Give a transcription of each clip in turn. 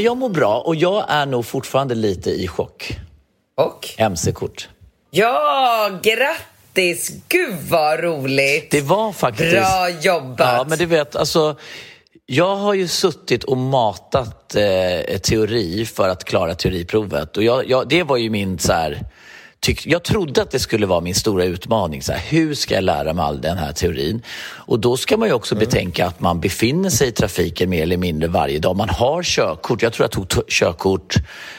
men jag mår bra och jag är nog fortfarande lite i chock. Och? MC-kort. Ja, grattis! Gud vad roligt! Det var faktiskt... Bra jobbat! Ja, men du vet, alltså... Jag har ju suttit och matat eh, teori för att klara teoriprovet. Och jag, jag, det var ju min så här, tyck, Jag trodde att det skulle vara min stora utmaning. Så här, hur ska jag lära mig all den här teorin? Och då ska man ju också betänka att man befinner sig i trafiken mer eller mindre varje dag. Man har körkort. Jag tror jag tog körkort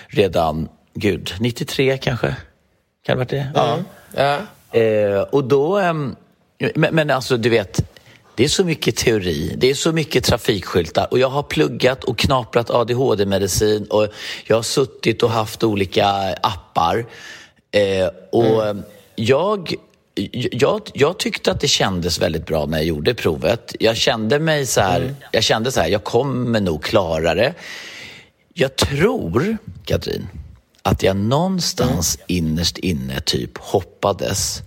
redan, gud, 93 kanske? Kan det varit det? Ja. Ja. Eh, och då, ehm, men, men alltså du vet, det är så mycket teori, det är så mycket trafikskyltar och jag har pluggat och knaprat ADHD-medicin och jag har suttit och haft olika appar. Eh, och ehm, jag, jag, jag tyckte att det kändes väldigt bra när jag gjorde provet. Jag kände mig så här, jag kände så här, jag kommer nog klara det. Jag tror, Katrin, att jag någonstans innerst inne typ hoppades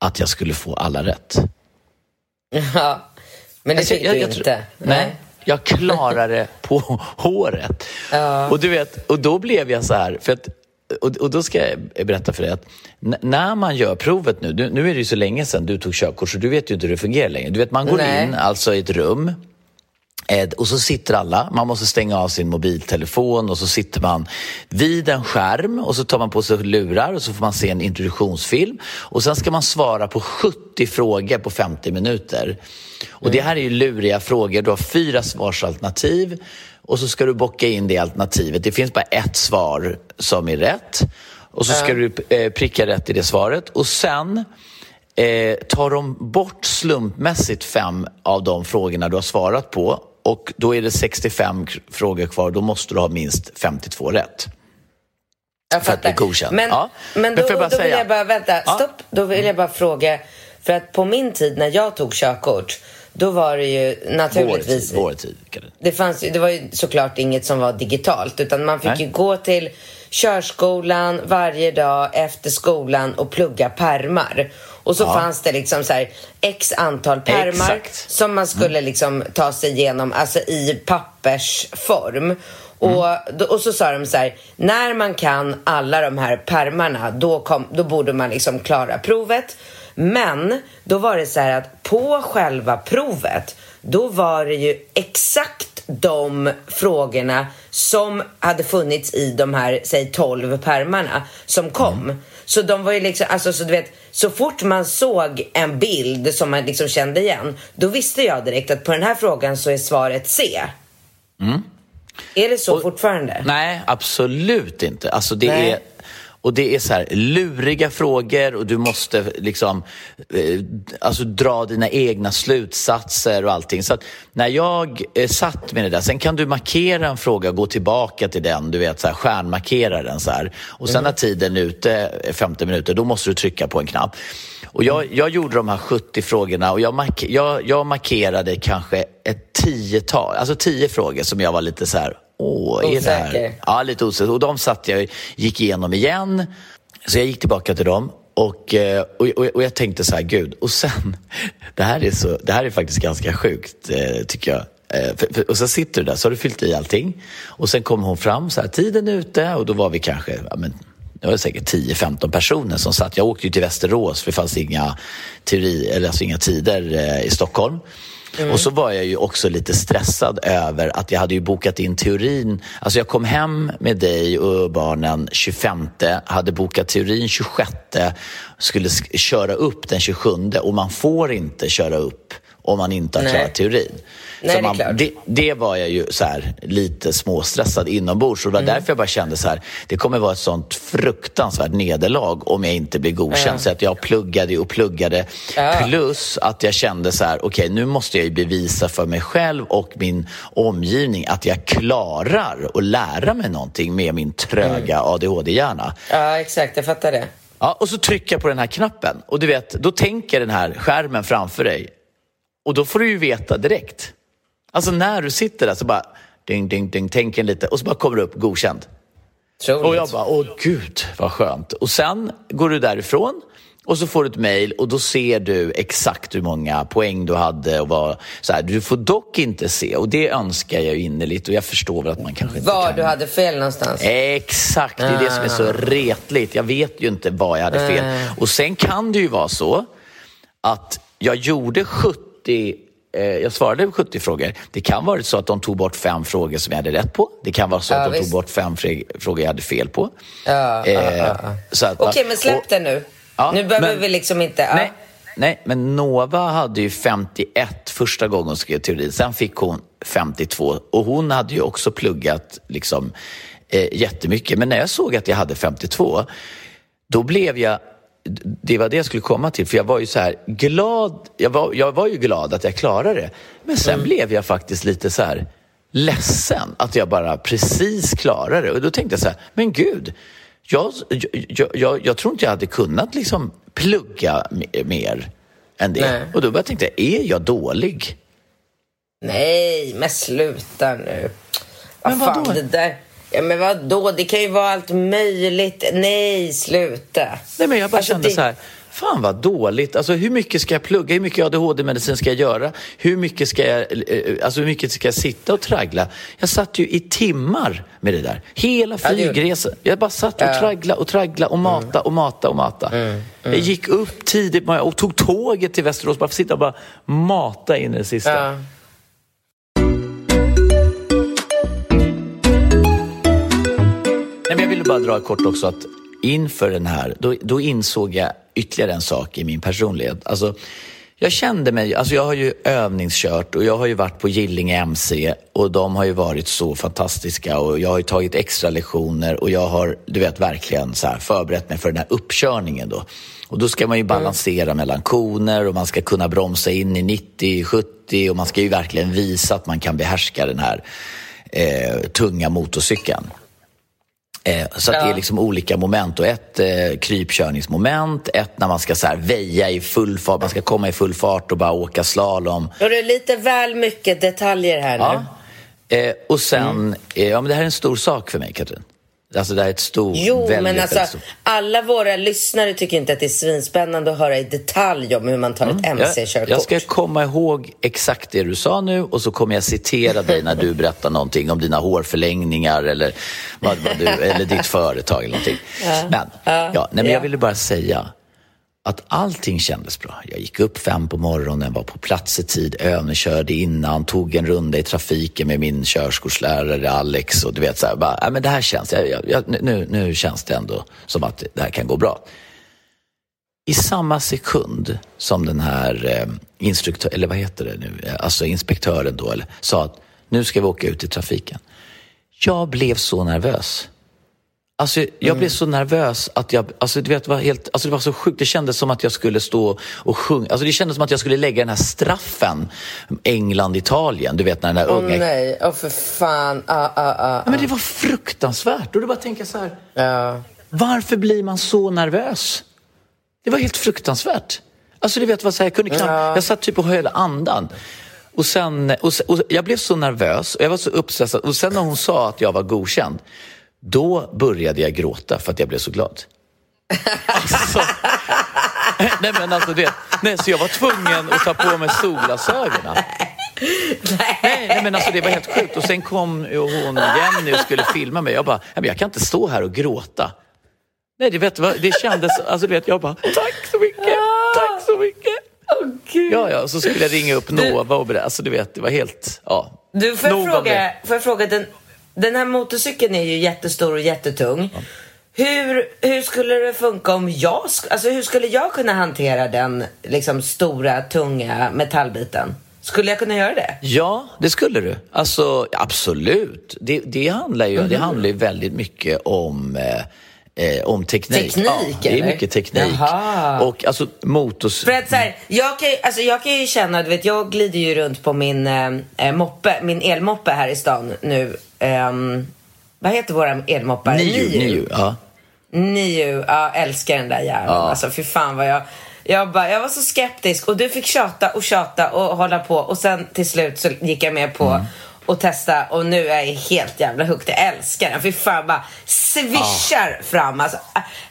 att jag skulle få alla rätt. ja. Men det Alltså, fick jag- du jag inte. Nej, jag klarade det på håret. Och du vet, och då blev jag så här, för att, och, och då ska jag berätta för dig att när man gör provet nu, nu, nu är det ju så länge sedan du tog körkort så du vet ju inte hur det fungerar längre. Du vet, man går Nej. in alltså i ett rum Eh, Och så sitter alla, man måste stänga av sin mobiltelefon och så sitter man vid en skärm och så tar man på sig lurar och så får man se en introduktionsfilm och sen ska man svara på 70 frågor på 50 minuter. Och det här är ju luriga frågor, du har fyra svarsalternativ och så ska du bocka in det alternativet. Det finns bara ett svar som är rätt och så ska du eh, pricka rätt i det svaret och sen eh, tar de bort slumpmässigt fem av de frågorna du har svarat på och då är det 65 k- frågor kvar, då måste du ha minst 52 rätt. Jag för att bli godkänd. Men, Ja. men Men då, jag bara då vill jag bara, vänta, Ja. stopp. Då vill jag bara fråga. För att på min tid när jag tog körkort, då var det ju naturligtvis... Vår tid, vår tid. Karin. Det, fanns, det var ju såklart inget som var digitalt utan man fick Nej. ju gå till körskolan varje dag efter skolan och plugga permar. Och så Ja. fanns det liksom så här x antal permar som man skulle liksom ta sig igenom alltså i pappersform. Och, då, och så sa de så här, när man kan alla de här permarna då, kom, då borde man liksom klara provet. Men då var det så här att på själva provet då var det ju exakt de frågorna som hade funnits i de här, säg 12 permarna som kom. Så de var ju liksom, alltså så du vet, så fort man såg en bild som man liksom kände igen, då visste jag direkt att på den här frågan så är svaret C. Är det så fortfarande? Nej, absolut inte. Alltså det Nej. är, och det är så här luriga frågor och du måste liksom eh, alltså dra dina egna slutsatser och allting. Så att när jag eh, satt med det där, sen kan du markera en fråga och gå tillbaka till den, du vet så här, stjärnmarkera den så här. Och sen när tiden är ute, eh, 50 minuter, då måste du trycka på en knapp. Och jag, jag gjorde de här 70 frågorna och jag, mark jag, jag markerade kanske ett tiotal, alltså tio frågor som jag var lite så här, åh, är det här? Osäker. Ja, lite osäker. Och de satt jag gick igenom igen. Så jag gick tillbaka till dem och, eh, och, och, jag tänkte så här, gud. Och sen, det här är, så, det här är faktiskt ganska sjukt, eh, tycker jag. Eh, för, för, och så sitter du där, så har du fyllt i allting. Och sen kommer hon fram, så här, tiden är ute och då var vi kanske, ja, men, det var säkert 10-15 personer som satt. Jag åkte ju till Västerås för det fanns inga, teori, eller alltså inga tider i Stockholm. Mm. Och så var jag ju också lite stressad över att jag hade ju bokat in teorin. Alltså jag kom hem med dig och barnen 25, hade bokat teorin 26, skulle köra upp den 27 och man får inte köra upp om man inte har klarat teorin. Nej, man, det, det, det, var jag ju så här, lite småstressad inombords och det var mm. därför jag bara kände så här, det kommer vara ett sånt fruktansvärt nederlag om jag inte blir godkänd. Mm. Så att jag pluggade och pluggade. Ja. Plus att jag kände så här, okej okay, nu måste jag ju bevisa för mig själv och min omgivning att jag klarar att lära mig någonting med min tröga mm. ADHD-hjärna. Ja, exakt, jag fattar det. Ja, och så trycker jag på den här knappen och du vet, då tänker den här skärmen framför dig och då får du ju veta direkt. Alltså när du sitter där så bara ding, ding, ding, tänker lite och så bara kommer det upp godkänd. Troligt. Och jag bara, åh gud vad skönt. Och sen går du därifrån och så får du ett mejl och då ser du exakt hur många poäng du hade. Och vad, så här, du får dock inte se, och det önskar jag innerligt och jag förstår väl att man kanske inte Var kan. du hade fel någonstans? Exakt, det är det som är så ah. retligt. Jag vet ju inte var jag hade fel. Uh. Och sen kan det ju vara så att jag gjorde 70 Eh, jag svarade på 70 frågor. Det kan vara så att de tog bort fem frågor som jag hade rätt på. Det kan vara så ja, att de visst. tog bort fem frågor jag hade fel på. Ja, eh, ja, Okej, okay, men släpp och, det nu. nu behöver men, vi liksom inte... Nej, nej, men Nova hade ju 51 första gången hon skrev teori. Sen fick hon 52 och hon hade ju också pluggat liksom, eh, jättemycket. Men när jag såg att jag hade 52, då blev jag det var det jag skulle komma till, för jag var ju så här glad. Jag var, jag var ju glad att jag klarade det, men sen mm. blev jag faktiskt lite så här ledsen att jag bara precis klarade det. Och då tänkte jag så här, men gud, jag, jag, jag, jag tror inte jag hade kunnat liksom plugga mer än det. Nej. Och då började jag tänka, är jag dålig? Nej, men sluta nu. Vad fan, det där... Ja, men då? Det kan ju vara allt möjligt. Nej, sluta. Nej, men jag bara alltså, kände det... så här. Fan vad dåligt. Alltså hur mycket ska jag plugga? Hur mycket ADHD-medicin ska jag göra? Hur mycket ska jag, eh, alltså, hur mycket ska jag sitta och traggla? Jag satt ju i timmar med det där. Hela flygresan. Jag bara satt och traggla och traggla och mata mm. och mata och mata. Mm. Mm. Jag gick upp tidigt och tog tåget till Västerås bara för att sitta och bara mata in i det sista. Ville bara dra kort också att inför den här, då, då insåg jag ytterligare en sak i min personlighet. Alltså, jag kände mig, alltså jag har ju övningskört och jag har ju varit på Gillinge MC och de har ju varit så fantastiska och jag har ju tagit extra lektioner och jag har, du vet, verkligen så här förberett mig för den här uppkörningen då. Och då ska man ju balansera mm. mellan koner och man ska kunna bromsa in i 90, 70 och man ska ju verkligen visa att man kan behärska den här eh, tunga motorcykeln. Eh, så ja. det är liksom olika moment. Och ett eh, krypkörningsmoment, ett när man ska så här, väja i full fart, man ska komma i full fart och bara åka slalom. Och det är lite väl mycket detaljer här nu. Ja. Eh, och sen, mm. eh, ja men det här är en stor sak för mig Katrin. Alltså det här är ett stort, Jo, väldigt, men alltså stort. alla våra lyssnare tycker inte att det är svinspännande att höra i detalj om hur man tar mm. ett MC-körkort. Jag, jag, ska komma ihåg exakt det du sa nu och så kommer jag citera dig när du berättar någonting om dina hårförlängningar eller, vad, vad du, eller ditt företag eller någonting. Ja. Men, ja, ja, nej, men jag ville bara säga att allting kändes bra. Jag gick upp fem på morgonen, var på plats i tid, övningskörde innan, tog en runda i trafiken med min körskollärare Alex och du vet så här, bara, men det här känns, jag, jag, nu, nu känns det ändå som att det här kan gå bra. I samma sekund som den här eh, instruktör, eller vad heter det nu, eh, alltså inspektören då, eller, sa att nu ska vi åka ut i trafiken. Jag blev så nervös. Alltså, jag mm. blev så nervös att jag, alltså, du vet, det, var helt, alltså, det var så sjukt. Det kändes som att jag skulle stå och sjunga. Alltså, det kändes som att jag skulle lägga den här straffen, England, Italien. Du vet när den där Åh unga... nej, åh oh, för fan. Ah, ah, ah, ja, men det var fruktansvärt. Och du bara tänka så här, ja. varför blir man så nervös? Det var helt fruktansvärt. Alltså du vet, vad så här, jag kunde knappt, ja. jag satt typ och höll andan. Och sen, och, och, jag blev så nervös och jag var så uppstressad. Och sen när hon sa att jag var godkänd, då började jag gråta för att jag blev så glad. Alltså, nej men alltså det, nej, så jag var tvungen att ta på mig solglasögonen. nej, nej, men alltså det var helt sjukt. Och sen kom hon Jenny och skulle filma mig. Jag bara, "Nej, men jag kan inte stå här och gråta. Nej, det, vet, det kändes, alltså du vet, jag bara, tack så mycket, tack så mycket. Åh, Gud. Ja, ja, så skulle jag ringa upp Nova och berätta. Alltså du vet, det var helt, ja. Du, får jag fråga, får jag fråga den, den här motorcykeln är ju jättestor och jättetung. Hur, hur skulle det funka om jag, alltså hur skulle jag kunna hantera den liksom stora, tunga metallbiten? Skulle jag kunna göra det? Ja, det skulle du. Alltså, absolut. Det, det, handlar ju, det handlar ju väldigt mycket om eh, Eh, om teknik. Teknik, ja, det är mycket teknik. Jaha. Och alltså motors... För att så här, jag, kan, ju- alltså, jag kan ju känna, du vet, jag glider ju runt på min eh, eh, moppe, min elmoppe här i stan nu. Ehm, vad heter våra elmoppar? Niu, Niu, ja. Niu, ja, älskar den där jäveln. Ja. Alltså fy fan vad jag... Jag, bara, jag var så skeptisk och du fick tjata och tjata och hålla på och sen till slut så gick jag med på Mm. Och testa och nu är jag helt jävla hooked. Jag älskar den. Fy fan bara svischar fram. Alltså,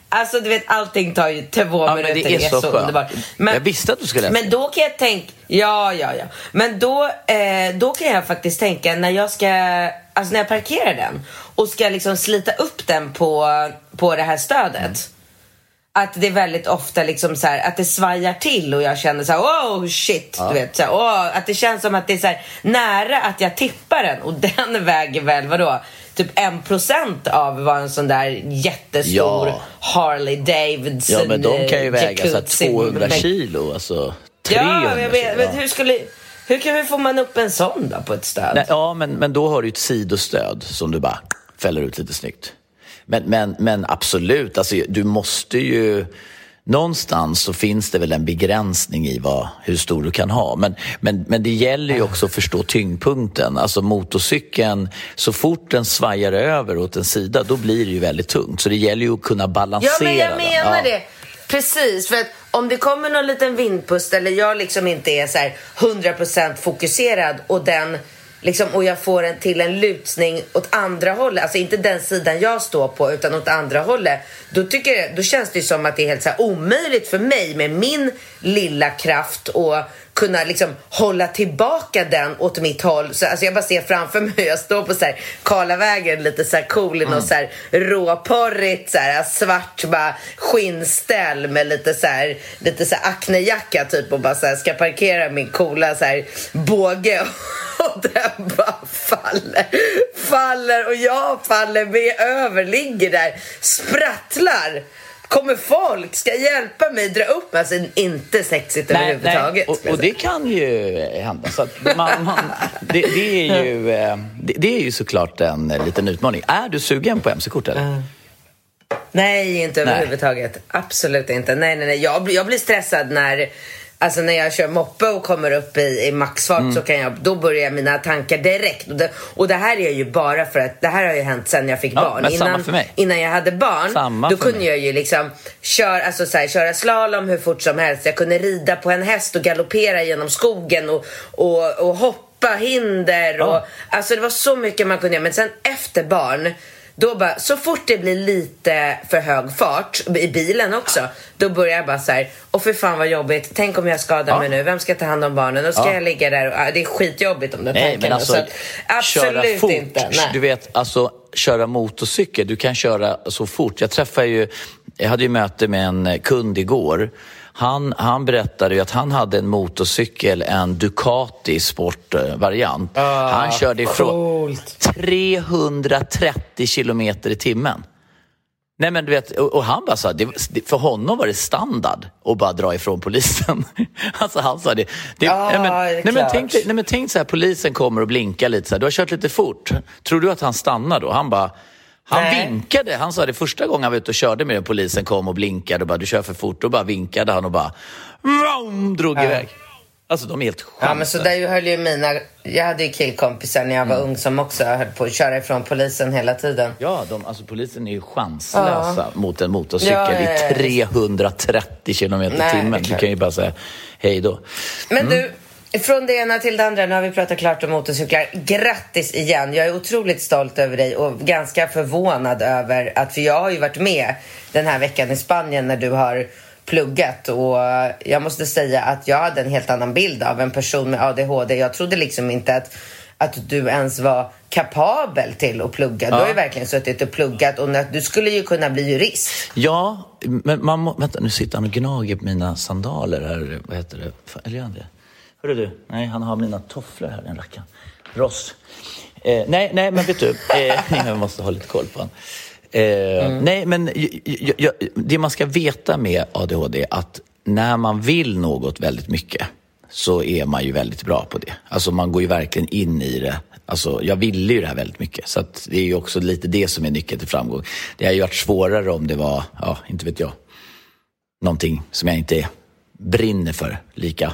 alltså du vet allting tar ju två Ja, men minuter. det är så skönt. underbart. Jag visste att du skulle älska Men då kan jag tänka, ja ja ja. Men då, eh, då kan jag faktiskt tänka när jag ska, alltså när jag parkerar den och ska liksom slita upp den på, på det här stödet. Att det är väldigt ofta liksom så här, att det svajar till och jag känner så här, oh shit. Du vet, så här, oh, att det känns som att det är så här, nära att jag tippar den och den väger väl vadå? Typ en procent av vad en sån där jättestor Ja. Harley Davidson Ja, men de kan ju väga så här jacuzzi 200 med- kilo. Alltså 300 Ja, jag vet, kilo. men hur skulle... Hur kan vi få man upp en sån då på ett stöd? Nej, ja, men, men då har du ett sidostöd som du bara fäller ut lite snyggt. Men, men, men absolut, alltså, du måste ju... Någonstans så finns det väl en begränsning i vad, hur stor du kan ha. Men, men, men det gäller ju också att förstå tyngdpunkten. Alltså motorcykeln, så fort den svajar över åt en sida, då blir det ju väldigt tungt. Så det gäller ju att kunna Ja, balansera men jag den. menar Ja. det. Precis, för att om det kommer någon liten vindpust eller jag liksom inte är så här 100% fokuserad och den liksom, och jag får en till en lutning åt andra hållet, alltså inte den sidan jag står på utan åt andra hållet. Då, tycker jag, då känns det ju som att det är helt så här omöjligt för mig med min lilla kraft och kunna liksom hålla tillbaka den åt mitt håll. Så, alltså jag bara ser framför mig hur jag står på så här Karlavägen lite så här cool i något så här råporrigt så här svart bara skinnställ med lite så här lite så här aknejacka typ och bara så här ska parkera min coola så här båge och den bara faller, faller och jag faller med över, ligger där, sprattlar. Kommer folk, ska hjälpa mig dra upp Alltså inte sexigt överhuvudtaget. och, och det kan ju hända. Så man, man, det, det, är ju, eh, det, det är ju såklart en eh, liten utmaning. Är du sugen på mc-kort eller? Nej, inte Nej. överhuvudtaget. Absolut inte. Nej, nej, nej. Jag, jag blir stressad när, alltså när jag kör moppe och kommer upp i, i maxfart Mm. så kan jag, då börjar mina tankar direkt. Och det, och det här är ju bara för att, det här har ju hänt sen jag fick Ja, barn. innan, innan jag hade barn, Samma då kunde mig. jag ju liksom köra, alltså så här, köra slalom hur fort som helst. Jag kunde rida på en häst och galoppera genom skogen och, och, och hoppa hinder. Och, Ja. Alltså det var så mycket man kunde göra. Men sen efter barn, då bara, så fort det blir lite för hög fart, i bilen också, då börjar jag bara så här, och för fan vad jobbigt, tänk om jag skadar Ja. mig nu, vem ska ta hand om barnen? Då ska Ja. jag ligga där och, det är skitjobbigt om den Nej, tanken. men alltså så att, absolut fort. inte. Nej. Du vet, alltså köra motorcykel, du kan köra så fort. Jag träffade ju, jag hade ju möte med en kund igår. Han, han berättade ju att han hade en motorcykel, en Ducati sportvariant. han körde ifrån coolt. 330 kilometer i timmen. Nej men du vet, och, han bara sa, det, för honom var det standard att bara dra ifrån polisen. alltså han sa det. det Ja, nej, men, nej, men tänk, nej men tänk så här, polisen kommer och blinkar lite så här, du har kört lite fort. Tror du att han stannar då? Han bara, han Nej. vinkade. Han sa det första gången han var ute och körde med den, polisen kom och blinkade och bara, du kör för fort. Då bara vinkade han och bara, vroom, drog iväg. Alltså de är helt Ja men så där höll ju mina, jag hade ju killkompisar när jag var ung som också höll på att köra ifrån polisen hela tiden. Ja, de, alltså polisen är ju chanslösa mot en motorcykel Ja, ja, ja, i 330 kilometer i det timmen. Du kan ju bara säga hej då. Men Mm. du, från det ena till det andra, nu har vi pratat klart om motorcyklar. Grattis igen! Jag är otroligt stolt över dig och ganska förvånad över att, för jag har ju varit med den här veckan i Spanien när du har pluggat och jag måste säga att jag hade en helt annan bild av en person med ADHD. Jag trodde liksom inte att, att du ens var kapabel till att plugga. Ja. Du har ju verkligen suttit och pluggat och du skulle ju kunna bli jurist. Ja, men man må, Vänta, nu sitter han och gnager på mina sandaler här. Vad heter det? Eller gör han det? Hörru du, nej, han har mina tofflor här, den rackaren. Ross. Eh, nej, nej, men vet du, eh, jag måste ha lite koll på honom. Eh, mm. Nej, men jag, jag, det man ska veta med ADHD är att när man vill något väldigt mycket så är man ju väldigt bra på det. Alltså man går ju verkligen in i det. Alltså, jag ville ju det här väldigt mycket, så det är ju också lite det som är nyckeln till framgång. Det hade ju varit svårare om det var, ja, inte vet jag, någonting som jag inte brinner för lika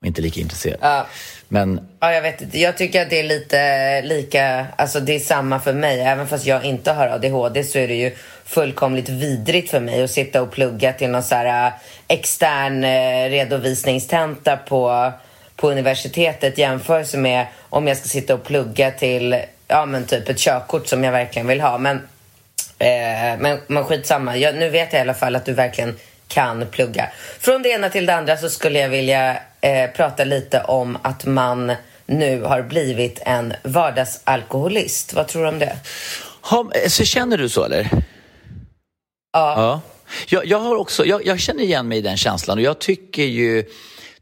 och inte lika intresserad. Ja. Men... Ja, jag vet inte. Jag tycker att det är lite lika, alltså det är samma för mig. Även fast jag inte har ADHD så är det ju fullkomligt vidrigt för mig att sitta och plugga till någon så här äh, extern äh, redovisningstenta på, på universitetet jämfört med om jag ska sitta och plugga till ja, men typ ett körkort som jag verkligen vill ha. Men, eh, men, men skitsamma. Jag, nu vet jag i alla fall att du verkligen kan plugga. Från det ena till det andra så skulle jag vilja eh, prata lite om att man nu har blivit en vardagsalkoholist. Vad tror du om det? Ha, så känner du så eller? Ja. ja. Jag, jag, har också, jag, jag, känner igen mig i den känslan och jag tycker ju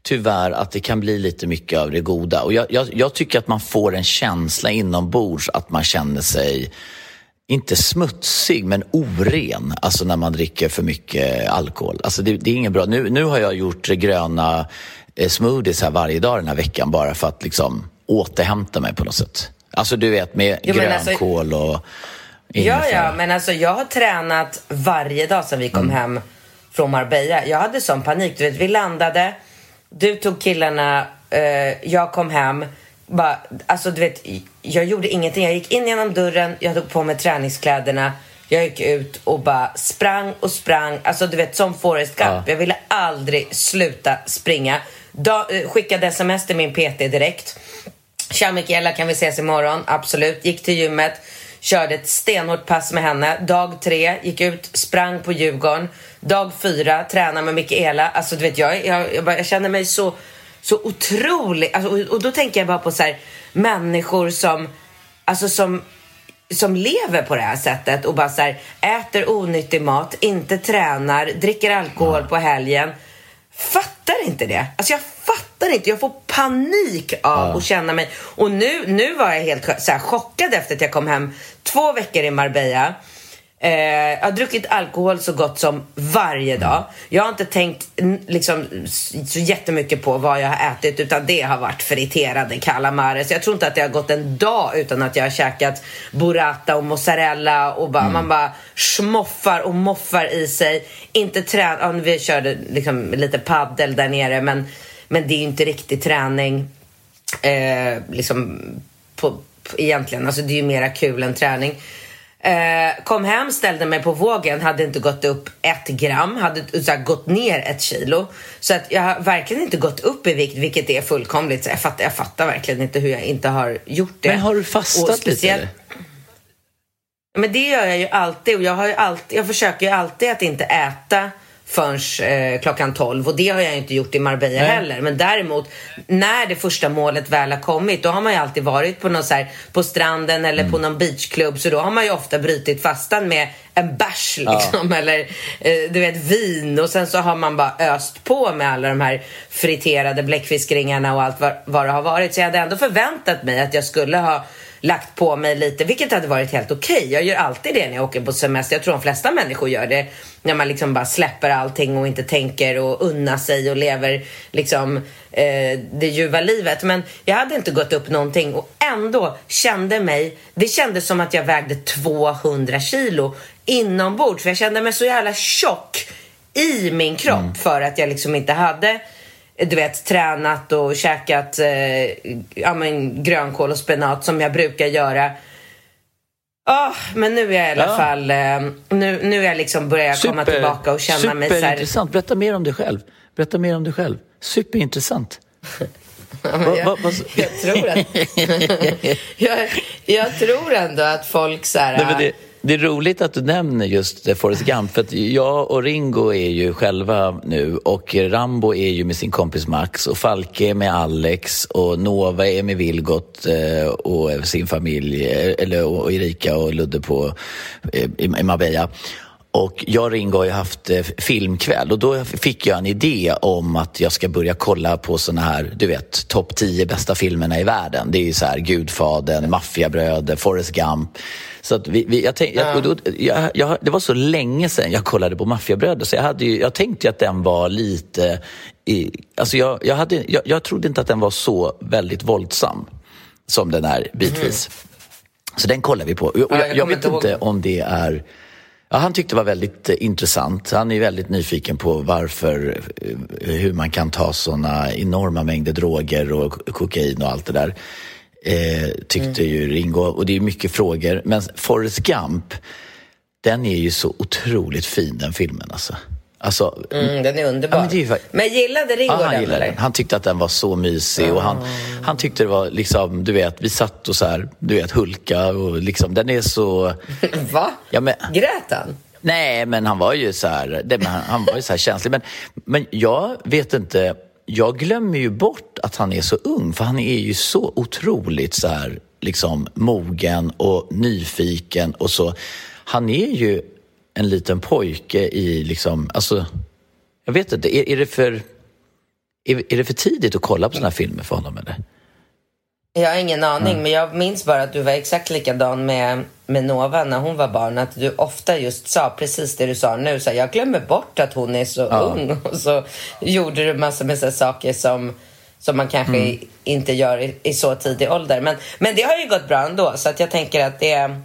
tyvärr att det kan bli lite mycket av det goda. Och jag, jag, jag tycker att man får en känsla inombords att man känner sig inte smutsig, men oren. Alltså när man dricker för mycket alkohol. Alltså det, det är inget bra. Nu, nu har jag gjort gröna eh, smoothies här varje dag den här veckan bara för att liksom återhämta mig på något sätt. Alltså du vet med jo, alltså- grönkål och Ja, ja, men alltså jag har tränat varje dag sedan vi kom mm. hem från Marbella. Jag hade sån panik. Du vet, vi landade, du tog killarna, eh, jag kom hem. Bara, alltså du vet, jag gjorde ingenting. Jag gick in genom dörren, jag tog på mig träningskläderna. Jag gick ut och bara sprang och sprang. Alltså du vet, som Forrest Gump. Ja. Jag ville aldrig sluta springa. Da, eh, skickade sms till min PT direkt. Tja Mikaela, kan vi ses imorgon? Absolut. Gick till gymmet Körde ett stenhårt pass med henne. Dag tre, gick ut, sprang på Djurgården. Dag fyra, tränade med Mikaela. Alltså du vet, jag, jag, jag, jag känner mig så, så otrolig. Alltså, och, och, då tänker jag bara på så här, människor som, alltså som som lever på det här sättet och bara så här, äter onyttig mat, inte tränar, dricker alkohol på helgen. Fattar inte det. Alltså jag fattar inte. Jag får panik av ja. att känna mig... Och nu, nu var jag helt så chockad efter att jag kom hem två veckor i Marbella. Eh, jag har druckit alkohol så gott som varje dag. Jag har inte tänkt liksom, så jättemycket på vad jag har ätit utan det har varit friterade calamares. Jag tror inte att det har gått en dag utan att jag har käkat burrata och mozzarella och bara, mm. man bara smoffar och moffar i sig. Inte trän... Ja, vi körde liksom lite paddel där nere men, men det är inte riktig träning. Eh, liksom på, på, egentligen. Alltså det är ju mera kul än träning. Eh, kom hem, ställde mig på vågen, hade inte gått upp ett gram, hade så här, gått ner ett kilo. Så att jag har verkligen inte gått upp i vikt, vilket är fullkomligt. Så jag, fattar, jag fattar verkligen inte hur jag inte har gjort det. Men har du fastat speciellt... lite? Men det gör jag ju alltid och jag, har ju alltid, jag försöker ju alltid att inte äta förrän eh, klockan 12 och det har jag inte gjort i Marbella Nej. heller. Men däremot när det första målet väl har kommit då har man ju alltid varit på, någon här, på stranden eller mm. på någon beachklubb så då har man ju ofta brutit fastan med en bärs liksom ja. eller eh, du vet vin och sen så har man bara öst på med alla de här friterade bläckfiskringarna och allt vad, vad det har varit. Så jag hade ändå förväntat mig att jag skulle ha lagt på mig lite, vilket hade varit helt okej. Okay. Jag gör alltid det när jag åker på semester. Jag tror de flesta människor gör det. När man liksom bara släpper allting och inte tänker och unnar sig och lever liksom eh, det ljuva livet. Men jag hade inte gått upp någonting och ändå kände mig, det kändes som att jag vägde 200 kilo inombords. För jag kände mig så jävla tjock i min kropp mm. för att jag liksom inte hade du vet, tränat och käkat eh, ja, men, grönkål och spenat som jag brukar göra. Oh, men nu är jag i alla ja. fall, eh, nu, nu är jag liksom börjar jag komma tillbaka och känna mig så här... Superintressant. Berätta mer om dig själv. Berätta mer om dig själv. Superintressant. jag, jag, tror att, jag, jag, tror ändå att folk så här... Nej, det, är roligt att du nämner just Forrest Gump, för att jag och Ringo är ju själva nu och Rambo är ju med sin kompis Max och Falke är med Alex och Nova är med Vilgot eh, och sin familj, eh, eller och Erika och Ludde på, eh, i Marbella. Och jag och Ringo har ju haft eh, filmkväll och då fick jag en idé om att jag ska börja kolla på såna här, du vet, topp 10 bästa filmerna i världen. Det är ju så här Gudfadern, Maffiabröder, Forrest Gump. Så att vi, vi jag tänk, jag, då, jag, jag, det var så länge sedan jag kollade på Maffiabröder så jag, hade ju, jag tänkte att den var lite... I, alltså jag, jag, hade, jag, jag trodde inte att den var så väldigt våldsam som den är bitvis. Mm. Så den kollar vi på. Och jag, jag vet inte om det är Ja, han tyckte det var väldigt eh, intressant. Han är väldigt nyfiken på varför, eh, hur man kan ta sådana enorma mängder droger och kokain och allt det där. Eh, tyckte mm. ju Ringo. Och det är mycket frågor. Men Forrest Gump, den är ju så otroligt fin den filmen alltså. Alltså, mm, den är underbar. Ja, men, är, men, gillade Ringo han den? Gillade den. Han tyckte att den var så mysig. Mm. Och han, han tyckte det var liksom, du vet, vi satt och så här, du vet, hulka och liksom, den är så... Va? Ja, men, Grät han? Nej, men han var ju så här, det, han, han var ju så här känslig. Men, men jag vet inte, jag glömmer ju bort att han är så ung, för han är ju så otroligt så här, liksom mogen och nyfiken och så. Han är ju en liten pojke i liksom, alltså, jag vet inte, är, är det för är, är det för tidigt att kolla på såna här filmer för honom eller? Jag har ingen aning, mm. men jag minns bara att du var exakt likadan med, med Nova när hon var barn. Att du ofta just sa precis det du sa nu. Så jag glömmer bort att hon är så ja. ung. Och så gjorde du massor med så saker som, som man kanske mm. inte gör i, i, så tidig ålder. Men, men det har ju gått bra ändå, så att jag tänker att det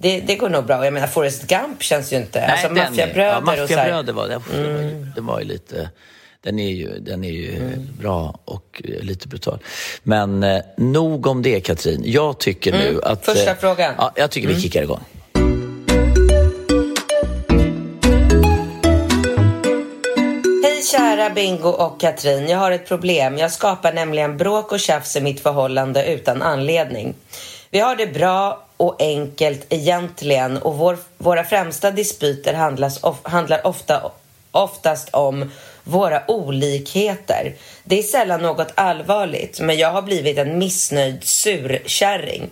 det, det går nog bra. Jag menar, Forrest Gump känns ju inte... Nej, alltså Maffiabröder ja, Maffiabröder var det. Mm. Det var ju lite... Den är ju, den är ju mm. bra och lite brutal. Men eh, nog om det, Katrin. Jag tycker mm. nu att... Första eh, frågan. Ja, jag tycker vi mm. kickar igång. Hej kära Bingo och Katrin. Jag har ett problem. Jag skapar nämligen bråk och tjafs i mitt förhållande utan anledning. Vi har det bra och enkelt egentligen. Och vår, våra främsta dispyter handlas, of, handlar ofta, oftast om våra olikheter. Det är sällan något allvarligt, men jag har blivit en missnöjd surkärring.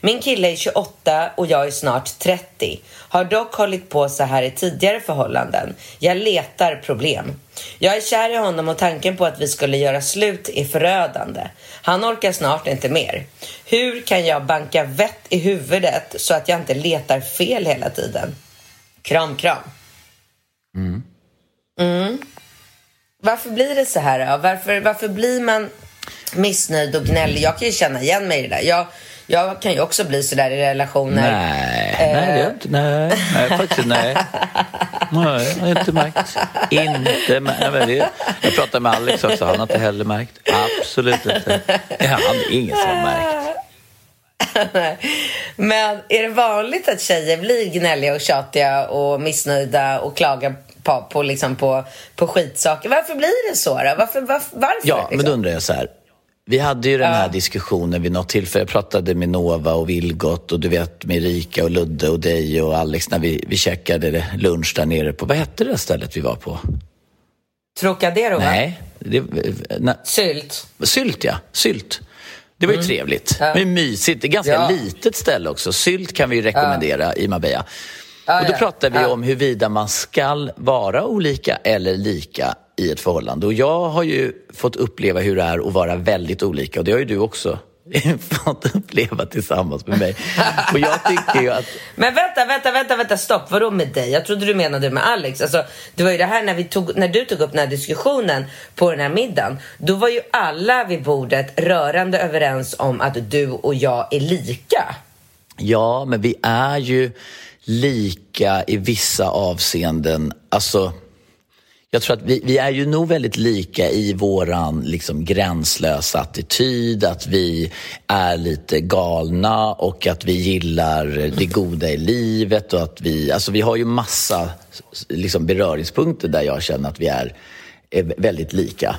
Min kille är 28 och jag är snart 30. Har dock hållit på så här i tidigare förhållanden. Jag letar problem. Jag är kär i honom och tanken på att vi skulle göra slut är förödande. Han orkar snart inte mer. Hur kan jag banka vett i huvudet så att jag inte letar fel hela tiden? Kram, kram. Mm. Mm. Varför blir det så här då? Varför, varför blir man missnöjd och gnällig? Jag kan ju känna igen mig i det där. Jag, jag kan ju också bli sådär i relationer. Nej, eh. nej, det inte. Nej, nej, faktiskt nej. Nej, jag har inte märkt. Inte märkt. Jag pratade med Alex också, han har inte heller märkt. Absolut inte. Ja, han är ingen som har märkt. Men är det vanligt att tjejer blir gnälliga och tjatiga och missnöjda och klagar på, på, liksom på, på skitsaker? Varför blir det så då? Varför? varför, varför ja, liksom? men då liksom? undrar jag så här. Vi hade ju den här ja. diskussionen vid något tillfälle. Jag pratade med Nova och Vilgot och du vet med Erika och Ludde och dig och Alex när vi, vi käkade lunch där nere på, vad hette det stället vi var på? Trocadero va? Nej. Det, nej. Sylt. Sylt ja, Sylt. Det var ju mm. trevligt. Ja. Men mysigt. Det är ganska ja. litet ställe också. Sylt kan vi ju rekommendera ja. i Marbella. Och då pratar vi om huruvida man skall vara olika eller lika i ett förhållande. Och jag har ju fått uppleva hur det är att vara väldigt olika och det har ju du också fått uppleva tillsammans med mig. Och jag tycker ju att... Men vänta, vänta, vänta, vänta, stopp. Vadå med dig? Jag trodde du menade med Alex. Alltså, det var ju det här när, vi tog, när du tog upp den här diskussionen på den här middagen. Då var ju alla vid bordet rörande överens om att du och jag är lika. Ja, men vi är ju lika i vissa avseenden. Alltså jag tror att vi, vi, är ju nog väldigt lika i våran liksom, gränslösa attityd, att vi är lite galna och att vi gillar det goda i livet och att vi, alltså vi har ju massa liksom, beröringspunkter där jag känner att vi är, är väldigt lika.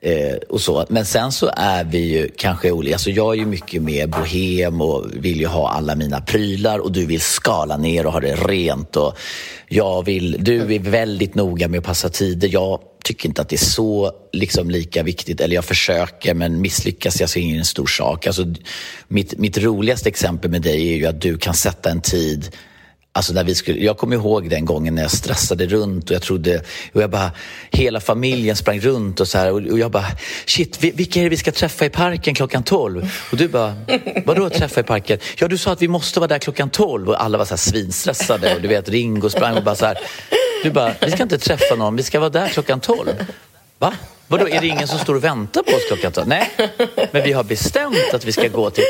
Eh, och så. Men sen så är vi ju kanske olika. Alltså jag är ju mycket mer bohem och vill ju ha alla mina prylar och du vill skala ner och ha det rent. Och jag vill, du är väldigt noga med att passa tider. Jag tycker inte att det är så liksom, lika viktigt. Eller jag försöker, men misslyckas jag så är det ingen stor sak. Alltså, mitt, mitt roligaste exempel med dig är ju att du kan sätta en tid Alltså när vi skulle, jag kommer ihåg den gången när jag stressade runt och jag trodde, och jag bara, hela familjen sprang runt och så här och, jag bara, shit, vilka är det vi ska träffa i parken klockan 12? Och du bara, vadå träffa i parken? Ja, du sa att vi måste vara där klockan 12 och alla var så här svinstressade och du vet, Ringo sprang och bara så här, du bara, vi ska inte träffa någon, vi ska vara där klockan 12. Va? Vadå, är det ingen som står och väntar på oss klockan 12? Nej, men vi har bestämt att vi ska gå till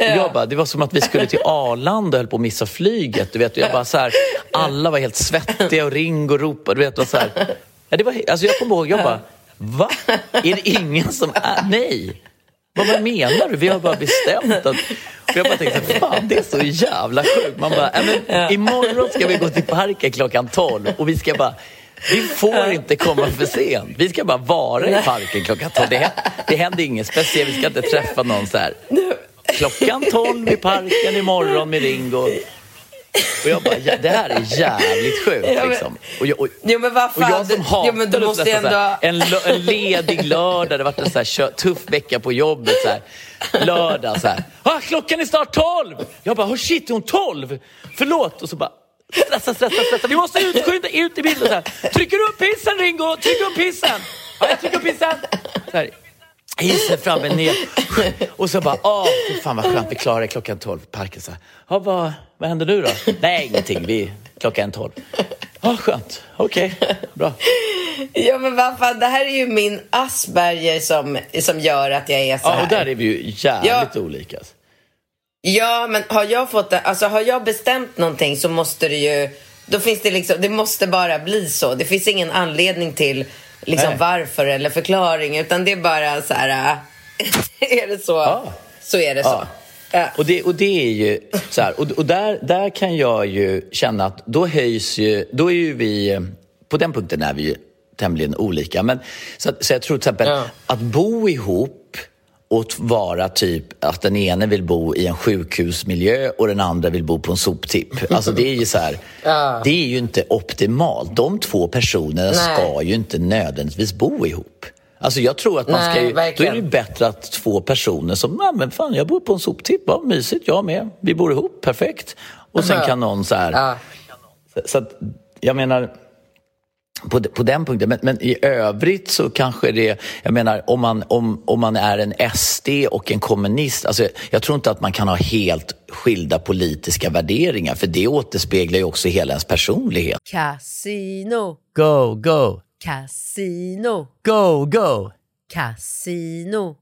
jag bara, det var som att vi skulle till Arlanda och höll på att missa flyget. Du vet, jag bara så här, alla var helt svettiga och Ringo ropade. Du vet, och så här. Ja, det var, alltså jag kommer ihåg, jag bara, va? Är det ingen som är... Nej! Vad menar du? Vi har bara bestämt att... Och jag bara tänkte, fan det är så jävla sjukt. Man bara, men, imorgon ska vi gå till parken klockan 12 och vi ska bara... Vi får inte komma för sent. Vi ska bara vara i parken klockan 12. Det, det händer inget speciellt. Vi ska inte träffa någon så här klockan 12 i parken imorgon med Ringo. Och jag bara, ja, det här är jävligt sjukt. Liksom. Och, jag, och, jo, men vad fan, och jag som hatar jo, måste ändå... här, en, en ledig lördag, det har varit en så här, tuff vecka på jobbet. Så här. Lördag så här, ah, klockan är snart 12! Jag bara, oh shit, är hon 12? Förlåt! Och så bara, stressa, stressa, stressa. Vi måste ut, skynda, ut i bilden. Så här. Trycker du upp hissen Ringo? Tryck upp hissen! Ja, jag trycker upp hissen. Så här, hissen framme, ner. Och så bara, åh, fan vad skönt, vi klarar det klockan 12 parken. Så här, ja, vad, vad händer nu då? Nej, ingenting, vi, klockan 12. Ja, skönt, okej, okay. bra. Ja, men vad fan, det här är ju min Asperger som, som gör att jag är så här. Ja, och där är vi ju jävligt ja. olika. Ja, men har jag fått det, alltså har jag bestämt någonting så måste det ju, då finns det liksom, det måste bara bli så. Det finns ingen anledning till liksom varför eller förklaring, utan det är bara så här, är det så, ja. så är det så. Ja. Och, det, och det är ju så här, och, och där, där kan jag ju känna att då höjs ju, då är ju vi, på den punkten är vi ju tämligen olika. Men, så, så jag tror till exempel att bo ihop och vara typ att den ene vill bo i en sjukhusmiljö och den andra vill bo på en soptipp. Alltså det är ju så här, ja. det är ju inte optimalt. De två personerna Nej. ska ju inte nödvändigtvis bo ihop. Alltså jag tror att man Nej, ska ju, då är det bättre att två personer som, ja men fan jag bor på en soptipp, ja, mysigt, jag med, vi bor ihop, perfekt. Och sen kan någon så här, ja. så, så att, jag menar, på, på den punkten. Men, men, i övrigt så kanske det, jag menar om man, om, om man är en SD och en kommunist, alltså jag tror inte att man kan ha helt skilda politiska värderingar för det återspeglar ju också hela ens personlighet. Casino. Go, go. Casino. Go, go. Casino.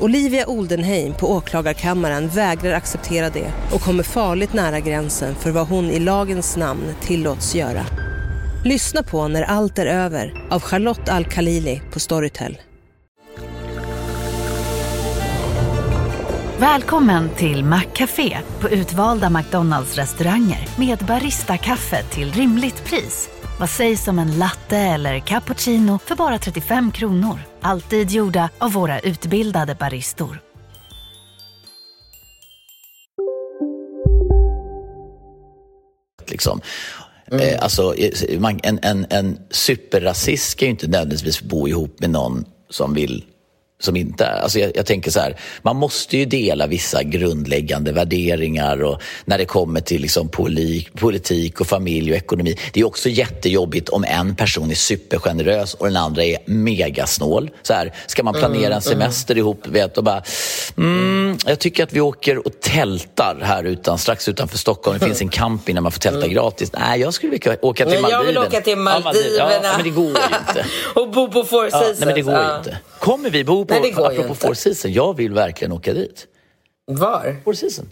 Olivia Oldenheim på åklagarkammaren vägrar acceptera det och kommer farligt nära gränsen för vad hon i lagens namn tillåts göra. Lyssna på När allt är över av Charlotte Al-Khalili på Storytel. Välkommen till Maccafé på utvalda McDonalds restauranger med Baristakaffe till rimligt pris. Vad sägs om en latte eller cappuccino för bara 35 kronor? Alltid gjorda av våra utbildade baristor. Liksom. Mm. Eh, alltså, eh, man, en, en, en superrasist ska ju inte nödvändigtvis bo ihop med någon som vill som inte är. Alltså jag, jag, tänker så här, man måste ju dela vissa grundläggande värderingar och när det kommer till liksom politik, politik och familj och ekonomi. Det är också jättejobbigt om en person är supergenerös och den andra är megasnål. Så här, ska man planera mm, en semester mm. ihop vet, och bara, mm, jag tycker att vi åker och tältar här utan, strax utanför Stockholm. Det finns en camping där man får tälta mm. gratis. Nej, jag skulle vilja åka till Maldiverna. Jag vill åka till Maldiverna. Ja, men det går ju inte. och bo på Four Seasons. Ja, nej, men det går ju inte. Kommer vi bo på, Nej, det apropå Four Seasons, jag vill verkligen åka dit. Var? Four Seasons.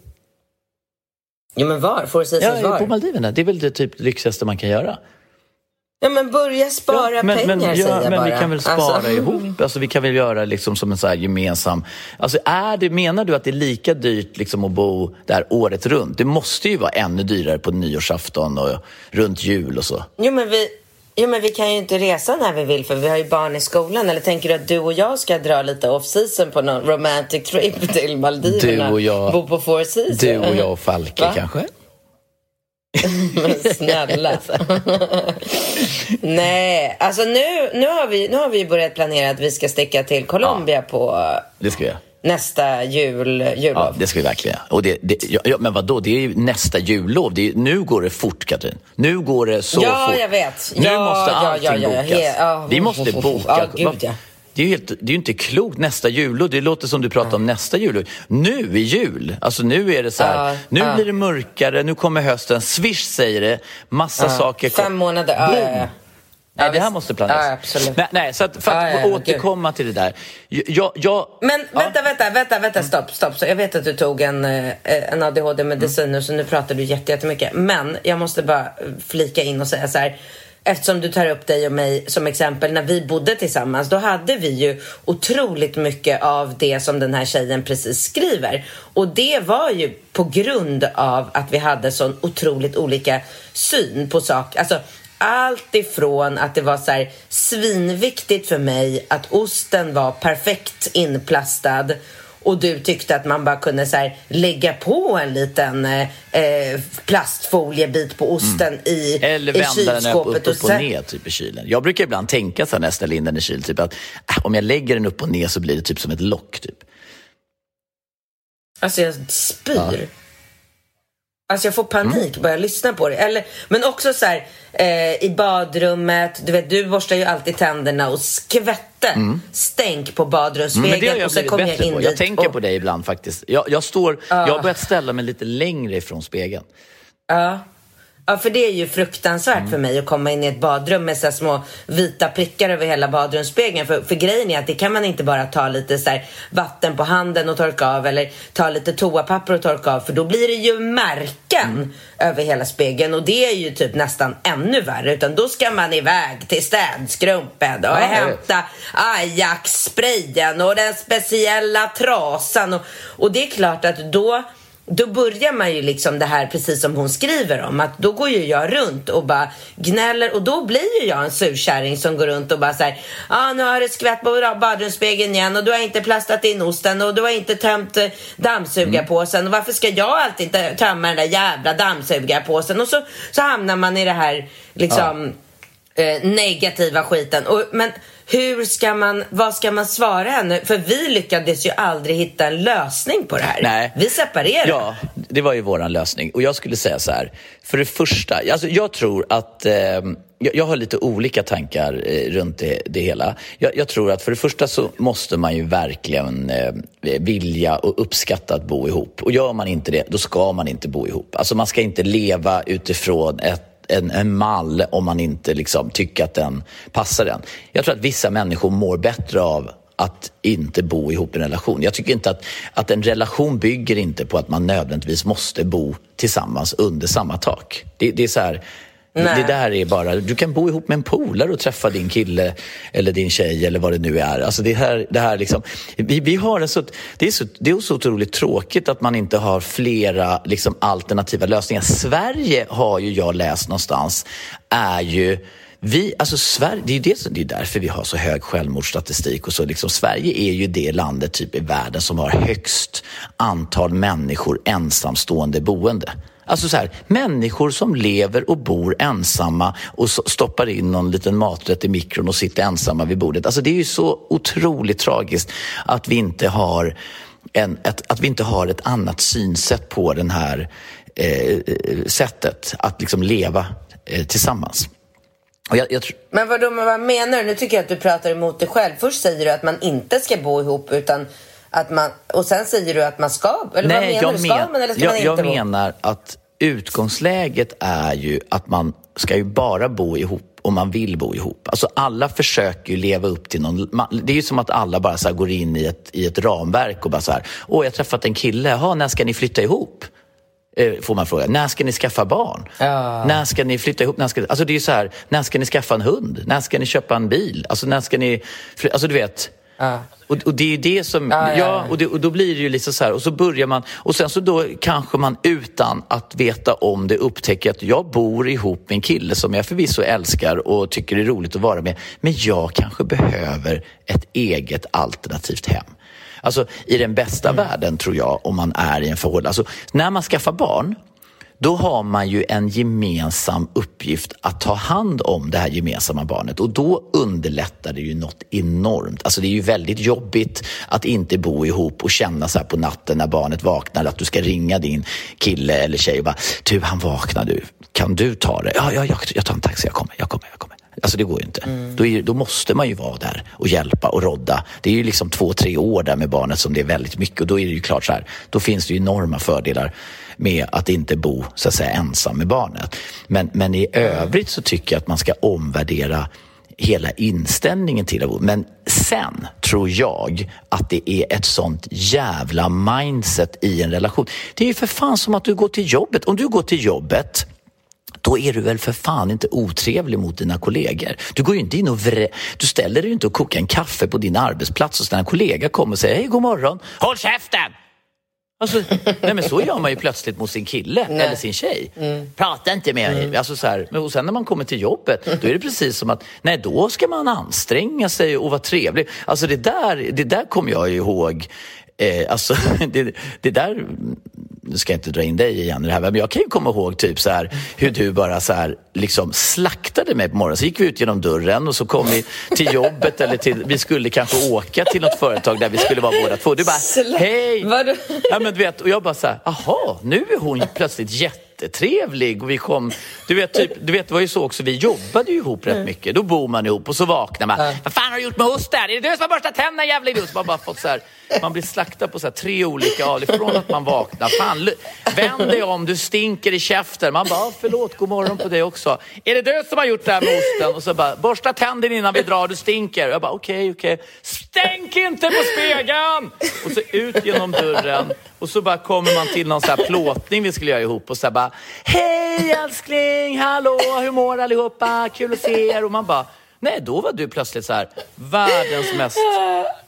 Ja, men var? Four Seasons ja, var? på Maldiverna. Det är väl det typ lyxigaste man kan göra. Ja, men börja spara ja, men, pengar, men, ja, säger men bara. vi kan väl spara alltså. ihop. Alltså, vi kan väl göra liksom som en så gemensam... Alltså, är det, menar du att det är lika dyrt liksom att bo där året runt? Det måste ju vara ännu dyrare på nyårsafton och runt jul och så. Jo, men vi, Jo, men vi kan ju inte resa när vi vill för vi har ju barn i skolan. Eller tänker du att du och jag ska dra lite off-season på någon romantic trip till Maldiverna? Du och jag. Bo på Four Seasons? Du och jag och Falke Va? kanske? men snälla. Nej, alltså nu, nu, har vi, nu har vi börjat planera att vi ska sticka till Colombia ja, på... Det ska vi göra nästa jul, jullov. Ja, det ska vi verkligen och det, det, ja, Men vadå, det är ju nästa jullov. Det är, nu går det fort, Katrin. Nu går det så ja, fort. Ja, jag vet. Nu ja, måste allting ja, ja, bokas. Ja, vi måste boka. Ja, gud. Det är ju helt, det är inte klokt. Nästa jullov, det låter som du pratar om nästa jullov. Nu är jul. Alltså nu är det så här, nu blir det mörkare, nu kommer hösten. Swish säger det, massa saker. Fem månader. Nej, det här måste planeras. Ja, nej, nej, så att, för att ja, ja, återkomma gud. till det där. Jag, jag, Men vänta, vänta, vänta, vänta, stopp, stopp. Så jag vet att du tog en, eh, en ADHD-medicin nu, så nu pratar du jättemycket. Men jag måste bara flika in och säga så här. Eftersom du tar upp dig och mig som exempel, när vi bodde tillsammans, då hade vi ju otroligt mycket av det som den här tjejen precis skriver. Och det var ju på grund av att vi hade sån otroligt olika syn på saker. Alltså, allt ifrån att det var så här svinviktigt för mig att osten var perfekt inplastad och du tyckte att man bara kunde så här, lägga på en liten eh, eh plastfoliebit på osten mm. i Eller vända i den upp, upp, upp och, ner typ i kylen. Jag brukar ibland tänka så här när jag ställer in den i kylen, typ att äh, om jag lägger den upp och ner så blir det typ som ett lock. Typ. Alltså jag spyr. Ja. Alltså jag får panik mm. bara jag lyssnar på det. Eller, men också så här, eh, i badrummet. Du vet, du borstar ju alltid tänderna och skvätte mm. stänk på badrumsspegeln. Mm, och så kom jag in på. Jag tänker och... på dig ibland faktiskt. Jag, jag står, uh. jag har börjat ställa mig lite längre ifrån spegeln. Ja. Ja, för det är ju fruktansvärt mm. för mig att komma in i ett badrum med så små vita prickar över hela badrumsspegeln. För, för grejen är att det kan man inte bara ta lite så vatten på handen och torka av eller ta lite toapapper och torka av. För då blir det ju märken mm. över hela spegeln och det är ju typ nästan ännu värre. Utan då ska man iväg till städskrumpen och ja, hämta Ajax-sprayen och den speciella trasan. Och, och det är klart att då då börjar man ju liksom det här precis som hon skriver om att då går ju jag runt och bara gnäller och då blir ju jag en surkärring som går runt och bara säger ja ah, nu har det skvätt på badrumsspegeln igen och du har inte plastat in osten och du har inte tömt eh, dammsugarpåsen mm. och varför ska jag alltid tömma den där jävla dammsugarpåsen och så, så hamnar man i det här liksom ja. eh, negativa skiten och, men hur ska man, vad ska man svara henne? För vi lyckades ju aldrig hitta en lösning på det här. Nej. Vi separerade. Ja, det var ju våran lösning. Och jag skulle säga så här, för det första, alltså jag tror att eh, jag, har lite olika tankar eh, runt det, det hela. Jag, jag, tror att för det första så måste man ju verkligen eh, vilja och uppskatta att bo ihop. Och gör man inte det, då ska man inte bo ihop. Alltså man ska inte leva utifrån ett en, en mall om man inte liksom tycker att den passar en. Jag tror att vissa människor mår bättre av att inte bo ihop i en relation. Jag tycker inte att, att en relation bygger inte på att man nödvändigtvis måste bo tillsammans under samma tak. Det, det är så här, Nej. Det där är bara, du kan bo ihop med en polare och träffa din kille eller din tjej eller vad det nu är. Alltså det här, det här liksom, vi, vi har en så, det, är så, det är så otroligt tråkigt att man inte har flera liksom, alternativa lösningar. Sverige har ju jag läst någonstans, är ju vi, alltså Sverige, det är, det, det är därför vi har så hög självmordsstatistik. Och så liksom, Sverige är ju det landet typ i världen som har högst antal människor ensamstående boende. Alltså så här, människor som lever och bor ensamma och stoppar in någon liten maträtt i mikron och sitter ensamma vid bordet. Alltså det är ju så otroligt tragiskt att vi inte har, en, ett, att vi inte har ett annat synsätt på det här eh, eh, sättet att liksom leva eh, tillsammans. Jag, jag men vadå, men vad menar du? Nu tycker jag att du pratar emot dig själv. Först säger du att man inte ska bo ihop utan att man, och sen säger du att man ska, eller Nej, vad menar du? Ska men, man eller ska jag, man inte Jag bo? menar att utgångsläget är ju att man ska ju bara bo ihop om man vill bo ihop. Alltså alla försöker ju leva upp till någon... Det är ju som att alla bara så går in i ett, i ett ramverk och bara så här, åh jag har träffat en kille, jaha när ska ni flytta ihop? Eh, får man fråga. När ska ni skaffa barn? Ja. När ska ni flytta ihop? När ska, alltså det är så här, när ska ni skaffa en hund? När ska ni köpa en bil? Alltså när ska ni... Alltså du vet. Och, och, det är ju det som, ja, ja, ja. och, det, och, då blir det ju liksom så här, och så börjar man, och sen så då kanske man utan att veta om det upptäcker att jag bor ihop med en kille som jag förvisso älskar och tycker är roligt att vara med, men jag kanske behöver ett eget alternativt hem. Alltså i den bästa mm. världen tror jag, om man är i en förhållande, alltså när man skaffar barn, då har man ju en gemensam uppgift att ta hand om det här gemensamma barnet och då underlättar det ju något enormt. Alltså det är ju väldigt jobbigt att inte bo ihop och känna så här på natten när barnet vaknar att du ska ringa din kille eller tjej och bara du han vaknar du, kan du ta det? Ja, ja jag, jag tar en taxi, jag kommer, jag kommer, jag kommer. Alltså det går ju inte. Mm. Då, är, då, måste man ju vara där och hjälpa och rodda. Det är ju liksom två, tre år där med barnet som det är väldigt mycket och då är det ju klart så här, då finns det ju enorma fördelar med att inte bo så att säga ensam med barnet. Men, men i övrigt så tycker jag att man ska omvärdera hela inställningen till det. Men sen tror jag att det är ett sånt jävla mindset i en relation. Det är ju för fan som att du går till jobbet. Om du går till jobbet då är du väl för fan inte otrevlig mot dina kollegor. Du går ju inte in och vrä... Du ställer dig ju inte och kokar en kaffe på din arbetsplats och så när en kollega kommer och säger hej, god morgon. Håll käften! Alltså, nej men så gör man ju plötsligt mot sin kille nej. eller sin tjej. Mm. Prata inte med mig. Mm. Alltså så här, och sen när man kommer till jobbet, då är det precis som att nej, då ska man anstränga sig och vara trevlig. Alltså det där, det där kommer jag ihåg Eh, alltså, det, det, där nu ska jag inte dra in dig igen i det här, men jag kan ju komma ihåg typ så här, hur du bara så här, liksom slaktade mig på morgonen. Så gick vi ut genom dörren och så kom vi till jobbet eller till, vi skulle kanske åka till något företag där vi skulle vara båda två. Du bara, hej! Ja, men du vet, och jag bara så här, aha, nu är hon plötsligt jätte jättetrevlig och vi kom, du vet, typ, du vet det var ju så också, vi jobbade ju ihop rätt mycket. Då bor man ihop och så vaknar man. Vad fan har du gjort med hosten? Är det du som har borstat tänderna jävla idiot? Man, bara fått så här, man blir slaktad på så här, tre olika av från att man vaknar. Fan, vänd dig om, du stinker i käften. Man bara, förlåt, god morgon på dig också. Är det du som har gjort det här med osten? Och så bara, borsta tänderna innan vi drar, du stinker. Jag bara, okej, okay, okej. Okay. Stänk inte på spegeln! Och så ut genom dörren och så bara kommer man till någon så här plåtning vi skulle göra ihop och så bara Hej älskling, hallå, hur mår allihopa? Kul att se er. Och man bara Nej, då var du plötsligt så här, världens mest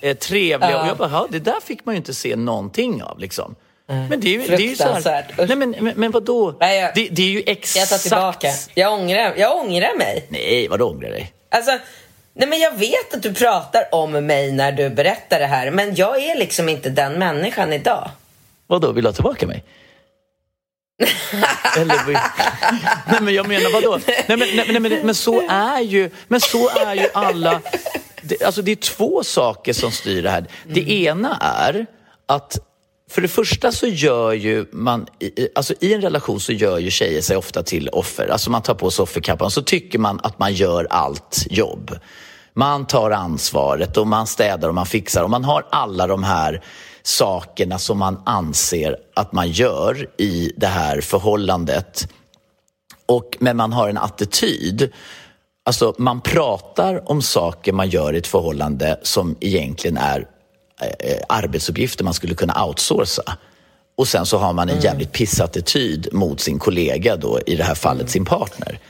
eh, trevliga. Och jag bara, ja, det där fick man ju inte se någonting av liksom. Mm. Men det är ju, det är ju så här, nej men, men, men vadå? Nej, jag, det, det, är ju exakt... Jag tar tillbaka. Jag ångrar, jag ångrar mig. Nej, vadå ångrar dig? Alltså, nej men jag vet att du pratar om mig när du berättar det här, men jag är liksom inte den människan idag. Vadå, vill du ha tillbaka mig? Eller, nej men jag menar vadå? Nej men, nej, nej, men, men så är ju, men så är ju alla. Det, alltså det är två saker som styr det här. Det mm. ena är att för det första så gör ju man, alltså i en relation så gör ju tjejer sig ofta till offer. Alltså man tar på sig offerkappan så tycker man att man gör allt jobb. Man tar ansvaret och man städar och man fixar och man har alla de här sakerna som man anser att man gör i det här förhållandet. Och, men man har en attityd. Alltså man pratar om saker man gör i ett förhållande som egentligen är eh, arbetsuppgifter man skulle kunna outsourca. Och sen så har man en mm. jävligt pissattityd mot sin kollega då, i det här fallet sin partner.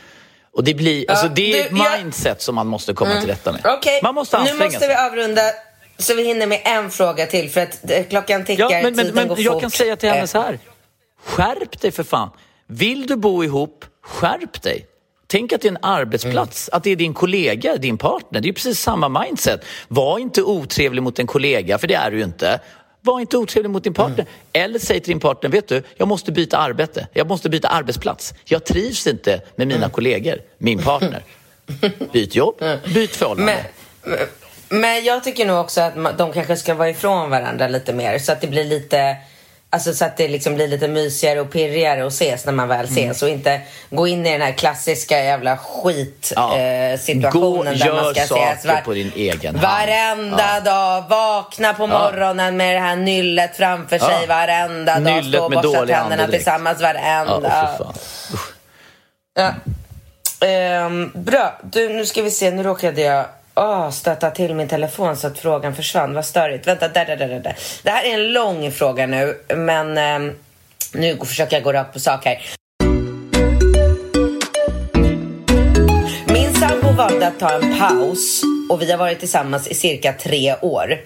Och det, blir, alltså, det är du, ett mindset jag... som man måste komma mm. till rätta med. Okay. Man måste Nu måste sig. vi avrunda så vi hinner med en fråga till för att klockan tickar, ja, men, men, tiden men, går Jag fort. kan säga till henne så här. Skärp dig för fan. Vill du bo ihop, skärp dig. Tänk att det är en arbetsplats, mm. att det är din kollega, din partner. Det är precis samma mindset. Var inte otrevlig mot en kollega, för det är du ju inte. Var inte otrevlig mot din partner. Mm. Eller säg till din partner, vet du, jag måste byta arbete. Jag måste byta arbetsplats. Jag trivs inte med mina mm. kollegor, min partner. Byt jobb, byt förhållande. Men, men jag tycker nog också att de kanske ska vara ifrån varandra lite mer så att det blir lite Alltså så att det liksom blir lite mysigare och pirrigare att ses när man väl ses mm. och inte gå in i den här klassiska jävla skitsituationen ja. eh, där man ska ses var, på din egen varenda hand. dag. Vakna på morgonen ja. med det här nyllet framför sig ja. varenda dag. Stå och borsta tänderna tillsammans varenda. Ja, ja. Um, bra, du, nu ska vi se. Nu råkade jag oh, stöta till min telefon så att frågan försvann. Vad störigt. Vänta, där, där, där, där. Det här är en lång fråga nu, men eh, nu försöker jag gå rakt på sak här. Min sambo valde att ta en paus och vi har varit tillsammans i cirka tre år.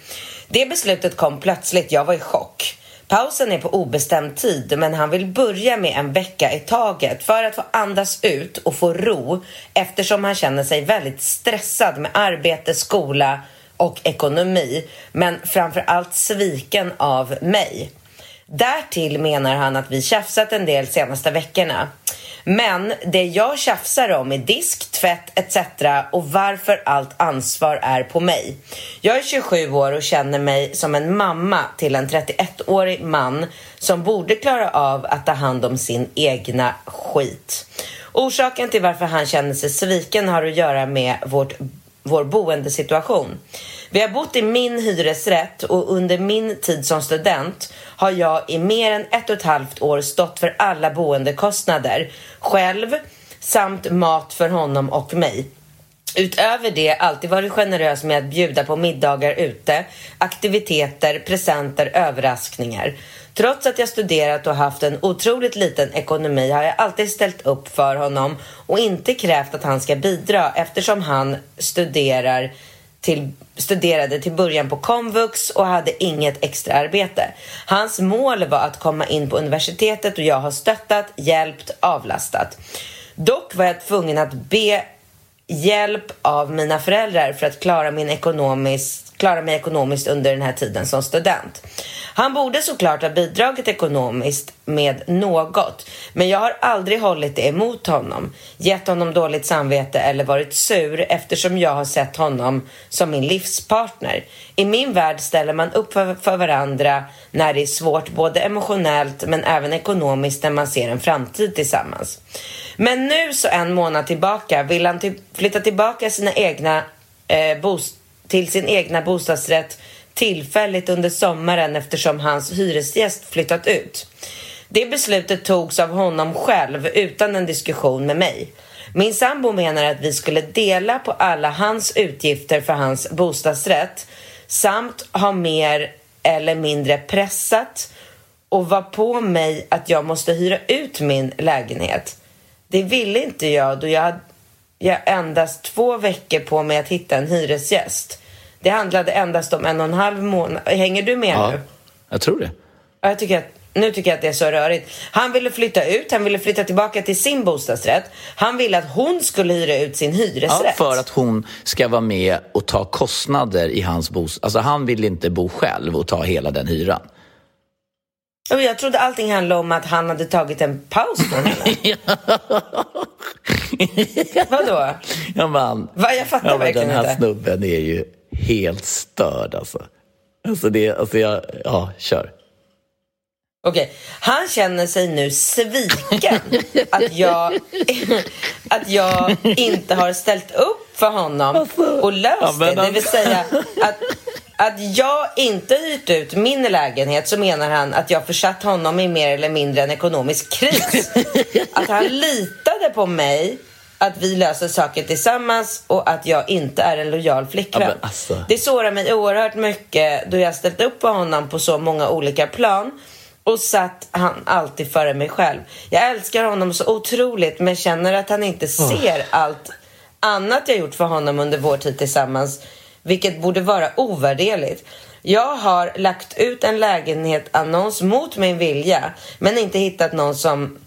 Det beslutet kom plötsligt. Jag var i chock. Pausen är på obestämd tid men han vill börja med en vecka i taget för att få andas ut och få ro eftersom han känner sig väldigt stressad med arbete, skola och ekonomi men framför allt sviken av mig. Därtill menar han att vi tjafsat en del senaste veckorna. Men det jag tjafsar om är disk, tvätt etc. och varför allt ansvar är på mig. Jag är 27 år och känner mig som en mamma till en 31-årig man som borde klara av att ta hand om sin egna skit. Orsaken till varför han känner sig sviken har att göra med vårt, vår boendesituation. Vi har bott i min hyresrätt och under min tid som student har jag i mer än ett och ett halvt år stått för alla boendekostnader själv samt mat för honom och mig. Utöver det alltid varit generös med att bjuda på middagar ute, aktiviteter, presenter, överraskningar. Trots att jag studerat och haft en otroligt liten ekonomi har jag alltid ställt upp för honom och inte krävt att han ska bidra eftersom han studerar till, studerade till början på komvux och hade inget extra arbete. Hans mål var att komma in på universitetet och jag har stöttat, hjälpt, avlastat. Dock var jag tvungen att be hjälp av mina föräldrar för att klara, min ekonomiskt, klara mig ekonomiskt under den här tiden som student. Han borde såklart ha bidragit ekonomiskt med något, men jag har aldrig hållit det emot honom, gett honom dåligt samvete eller varit sur eftersom jag har sett honom som min livspartner. I min värld ställer man upp för, för varandra när det är svårt, både emotionellt men även ekonomiskt när man ser en framtid tillsammans. Men nu så en månad tillbaka vill han till, flytta tillbaka sina egna, eh, till sin egna bostadsrätt tillfälligt under sommaren eftersom hans hyresgäst flyttat ut. Det beslutet togs av honom själv utan en diskussion med mig. Min sambo menar att vi skulle dela på alla hans utgifter för hans bostadsrätt samt ha mer eller mindre pressat och var på mig att jag måste hyra ut min lägenhet. Det ville inte jag då jag hade endast två veckor på mig att hitta en hyresgäst. Det handlade endast om en och en halv månad. Hänger du med ja, nu? jag tror det. Jag tycker att, nu tycker jag att det är så rörigt. Han ville flytta ut, han ville flytta tillbaka till sin bostadsrätt. Han ville att hon skulle hyra ut sin hyresrätt. Ja, för att hon ska vara med och ta kostnader i hans bostad. Alltså han vill inte bo själv och ta hela den hyran. Jag trodde allting handlade om att han hade tagit en paus från henne. Vadå? Ja, man, Va, jag fattar ja, verkligen inte. Den här inte. snubben är ju helt störd alltså. Alltså, det, alltså jag, ja, kör. Okej, okay. han känner sig nu sviken att jag, att jag inte har ställt upp för honom alltså, och löst ja, det. Det vill säga att, att jag inte hyrt ut min lägenhet så menar han att jag försatt honom i mer eller mindre en ekonomisk kris. Att han litade på mig att vi löser saker tillsammans och att jag inte är en lojal flickvän. Ja, alltså. Det sårar mig oerhört mycket då jag ställt upp på honom på så många olika plan och satt han alltid före mig själv. Jag älskar honom så otroligt men känner att han inte ser allt annat jag gjort för honom under vår tid tillsammans, vilket borde vara ovärderligt. Jag har lagt ut en lägenhet-annons mot min vilja, men inte hittat någon som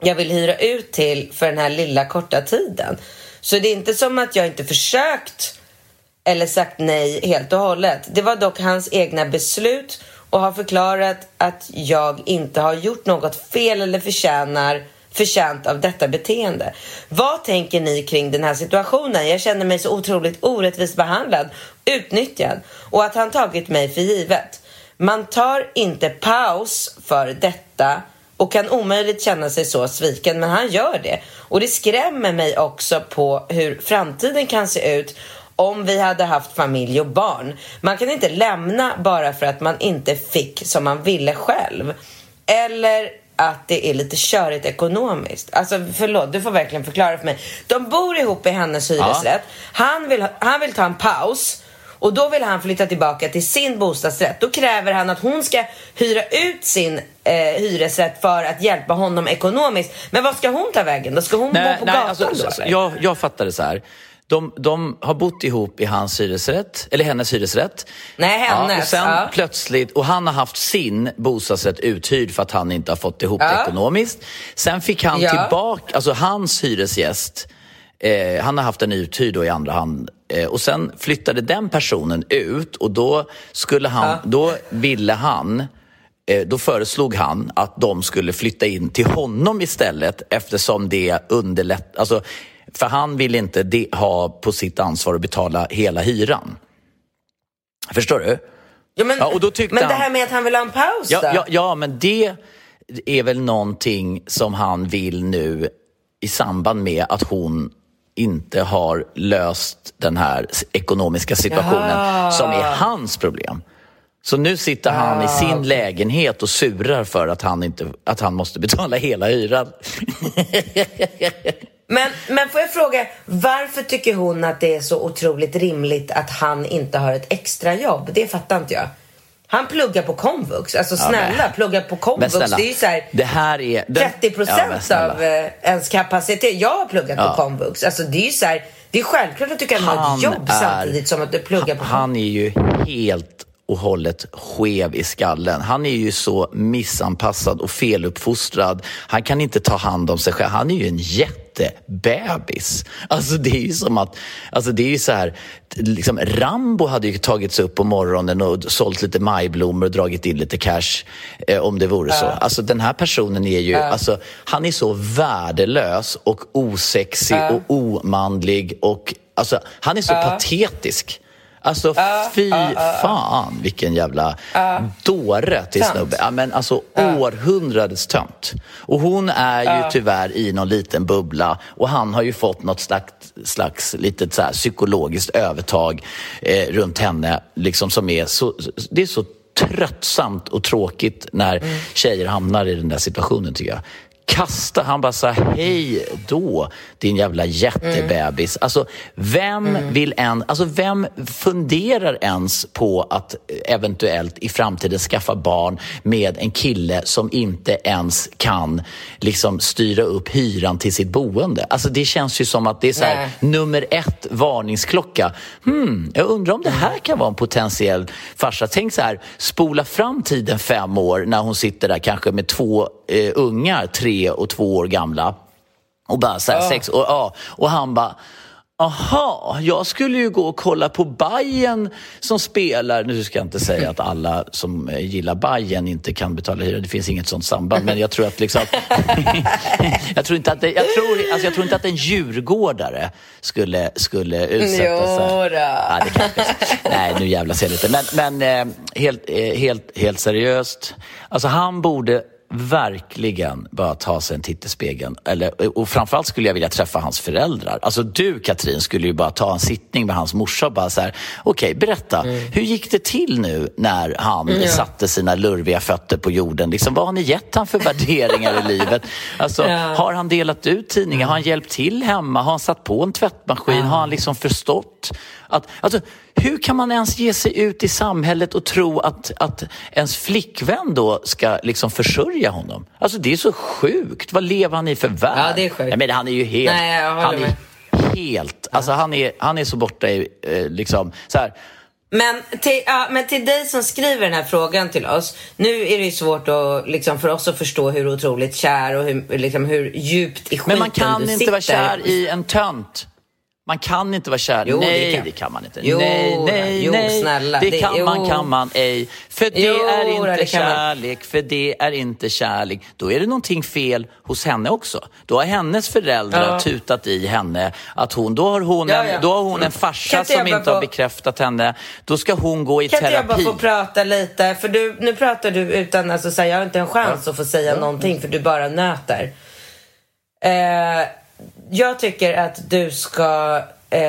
jag vill hyra ut till för den här lilla korta tiden. Så det är inte som att jag inte försökt eller sagt nej helt och hållet. Det var dock hans egna beslut och har förklarat att jag inte har gjort något fel eller förtjänar förtjänt av detta beteende. Vad tänker ni kring den här situationen? Jag känner mig så otroligt orättvist behandlad, utnyttjad och att han tagit mig för givet. Man tar inte paus för detta och kan omöjligt känna sig så sviken, men han gör det. Och det skrämmer mig också på hur framtiden kan se ut om vi hade haft familj och barn. Man kan inte lämna bara för att man inte fick som man ville själv. Eller att det är lite körigt ekonomiskt. Alltså förlåt, du får verkligen förklara för mig. De bor ihop i hennes hyresrätt. Ja. Han, vill, han vill ta en paus. Och då vill han flytta tillbaka till sin bostadsrätt. Då kräver han att hon ska hyra ut sin eh, hyresrätt för att hjälpa honom ekonomiskt. Men vad ska hon ta vägen? Då ska hon nej, bo på nej, gatan alltså, då? Jag, jag fattar det så här. De, de, har bott ihop i hans hyresrätt, eller hennes hyresrätt. Nej, hennes. Ja, och sen ja. plötsligt, och han har haft sin bostadsrätt uthyrd för att han inte har fått ihop ja. det ekonomiskt. Sen fick han tillbaka, alltså hans hyresgäst, eh, han har haft en uthyrd då i andra hand. Eh, och sen flyttade den personen ut och då, skulle han, då ville han eh, då föreslog han att de skulle flytta in till honom istället eftersom det underlättar... Alltså, för han vill inte ha på sitt ansvar att betala hela hyran. Förstår du? Ja, men ja, och då men det här med att han vill ha en paus ja, ja, ja, men det är väl någonting som han vill nu i samband med att hon inte har löst den här ekonomiska situationen Jaha. som är hans problem. Så nu sitter han ah, i sin okay. lägenhet och surar för att han, inte, att han måste betala hela hyran. Men, men får jag fråga, varför tycker hon att det är så otroligt rimligt att han inte har ett extrajobb? Det fattar inte jag. Han pluggar på komvux. Alltså snälla, ja, plugga på komvux. Snälla, det är ju så här, det här är, den, 30 procent ja, av eh, ens kapacitet. Jag har pluggat ja. på komvux. Alltså det är ju så här, det är självklart att du kan han ha ett jobb är, samtidigt som att du pluggar på komvux. Han är ju helt och hållet skev i skallen. Han är ju så missanpassad och feluppfostrad. Han kan inte ta hand om sig själv. Han är ju en jättebebis. Alltså det är ju som att, alltså det är ju så här, liksom Rambo hade ju tagits upp på morgonen och sålt lite majblommor och dragit in lite cash eh, om det vore så. Alltså den här personen är ju, alltså han är så värdelös och osexig och omanlig och alltså han är så patetisk. Alltså uh, fy uh, uh, fan vilken jävla uh, dåre till tönt. snubbe. Ja, men alltså århundradets tönt. Och hon är ju tyvärr i någon liten bubbla och han har ju fått något slags, slags litet så här psykologiskt övertag eh, runt henne. Liksom som är så, det är så tröttsamt och tråkigt när mm. tjejer hamnar i den där situationen tycker jag kasta, han bara sa hej då din jävla jättebebis. Mm. Alltså vem mm. vill en, alltså vem funderar ens på att eventuellt i framtiden skaffa barn med en kille som inte ens kan liksom styra upp hyran till sitt boende? Alltså det känns ju som att det är så här, nummer ett varningsklocka. Hmm, jag undrar om det här kan vara en potentiell farsa. Tänk så här, spola fram tiden fem år när hon sitter där kanske med två eh, ungar, tre och två år gamla. Och bara så här, ja. sex och, ja. och han bara Aha, jag skulle ju gå och kolla på Bayern som spelar. Nu ska jag inte säga att alla som eh, gillar Bayern inte kan betala hyra. Det finns inget sånt samband. Men jag tror att liksom... jag, tror inte att det, jag, tror, alltså jag tror inte att en djurgårdare skulle, skulle utsätta sig... Ja, nej, nu jävlas jag lite. Men, men eh, helt, eh, helt, helt seriöst. Alltså han borde verkligen bara ta sig en titt i spegeln. Eller, och framförallt skulle jag vilja träffa hans föräldrar. Alltså du Katrin skulle ju bara ta en sittning med hans morsa och bara så här, okej okay, berätta, mm. hur gick det till nu när han mm, satte sina lurviga fötter på jorden? Liksom, vad har ni gett han för värderingar i livet? Alltså, ja. Har han delat ut tidningar? Har han hjälpt till hemma? Har han satt på en tvättmaskin? Ja. Har han liksom förstått trott att... Alltså, hur kan man ens ge sig ut i samhället och tro att, att ens flickvän då ska liksom försörja honom? Alltså det är så sjukt. Vad lever han i för värld? Ja, det är sjukt. men han är ju helt... Nej, jag han är med. helt... Alltså han är, han är så borta i... Eh, liksom, så här, Men till, ja, men till dig som skriver den här frågan till oss. Nu är det ju svårt att, liksom, för oss att förstå hur otroligt kär och hur, liksom, hur djupt i skiten Men man kan du inte sitter. vara kär i en tönt. Man kan inte vara kär. Jo, det nej, kan. det kan man inte. Jo, nej, nej, jo, nej. snälla. Det Det- kan man, jo. kan man ej. För det är inte det kan man. kärlek, för det är inte kärlek. Då är det någonting fel hos henne också. Då har hennes föräldrar Ja. tutat i henne att hon, då har hon, Ja, en, ja. då har hon en Kan farsa jag som inte har få- bekräftat henne. Då ska hon gå i Kan inte jag bara terapi. få prata lite? För du, nu pratar du utan, alltså, så här, jag har inte en chans att få säga någonting för du bara nöter. Eh, jag tycker att du ska eh,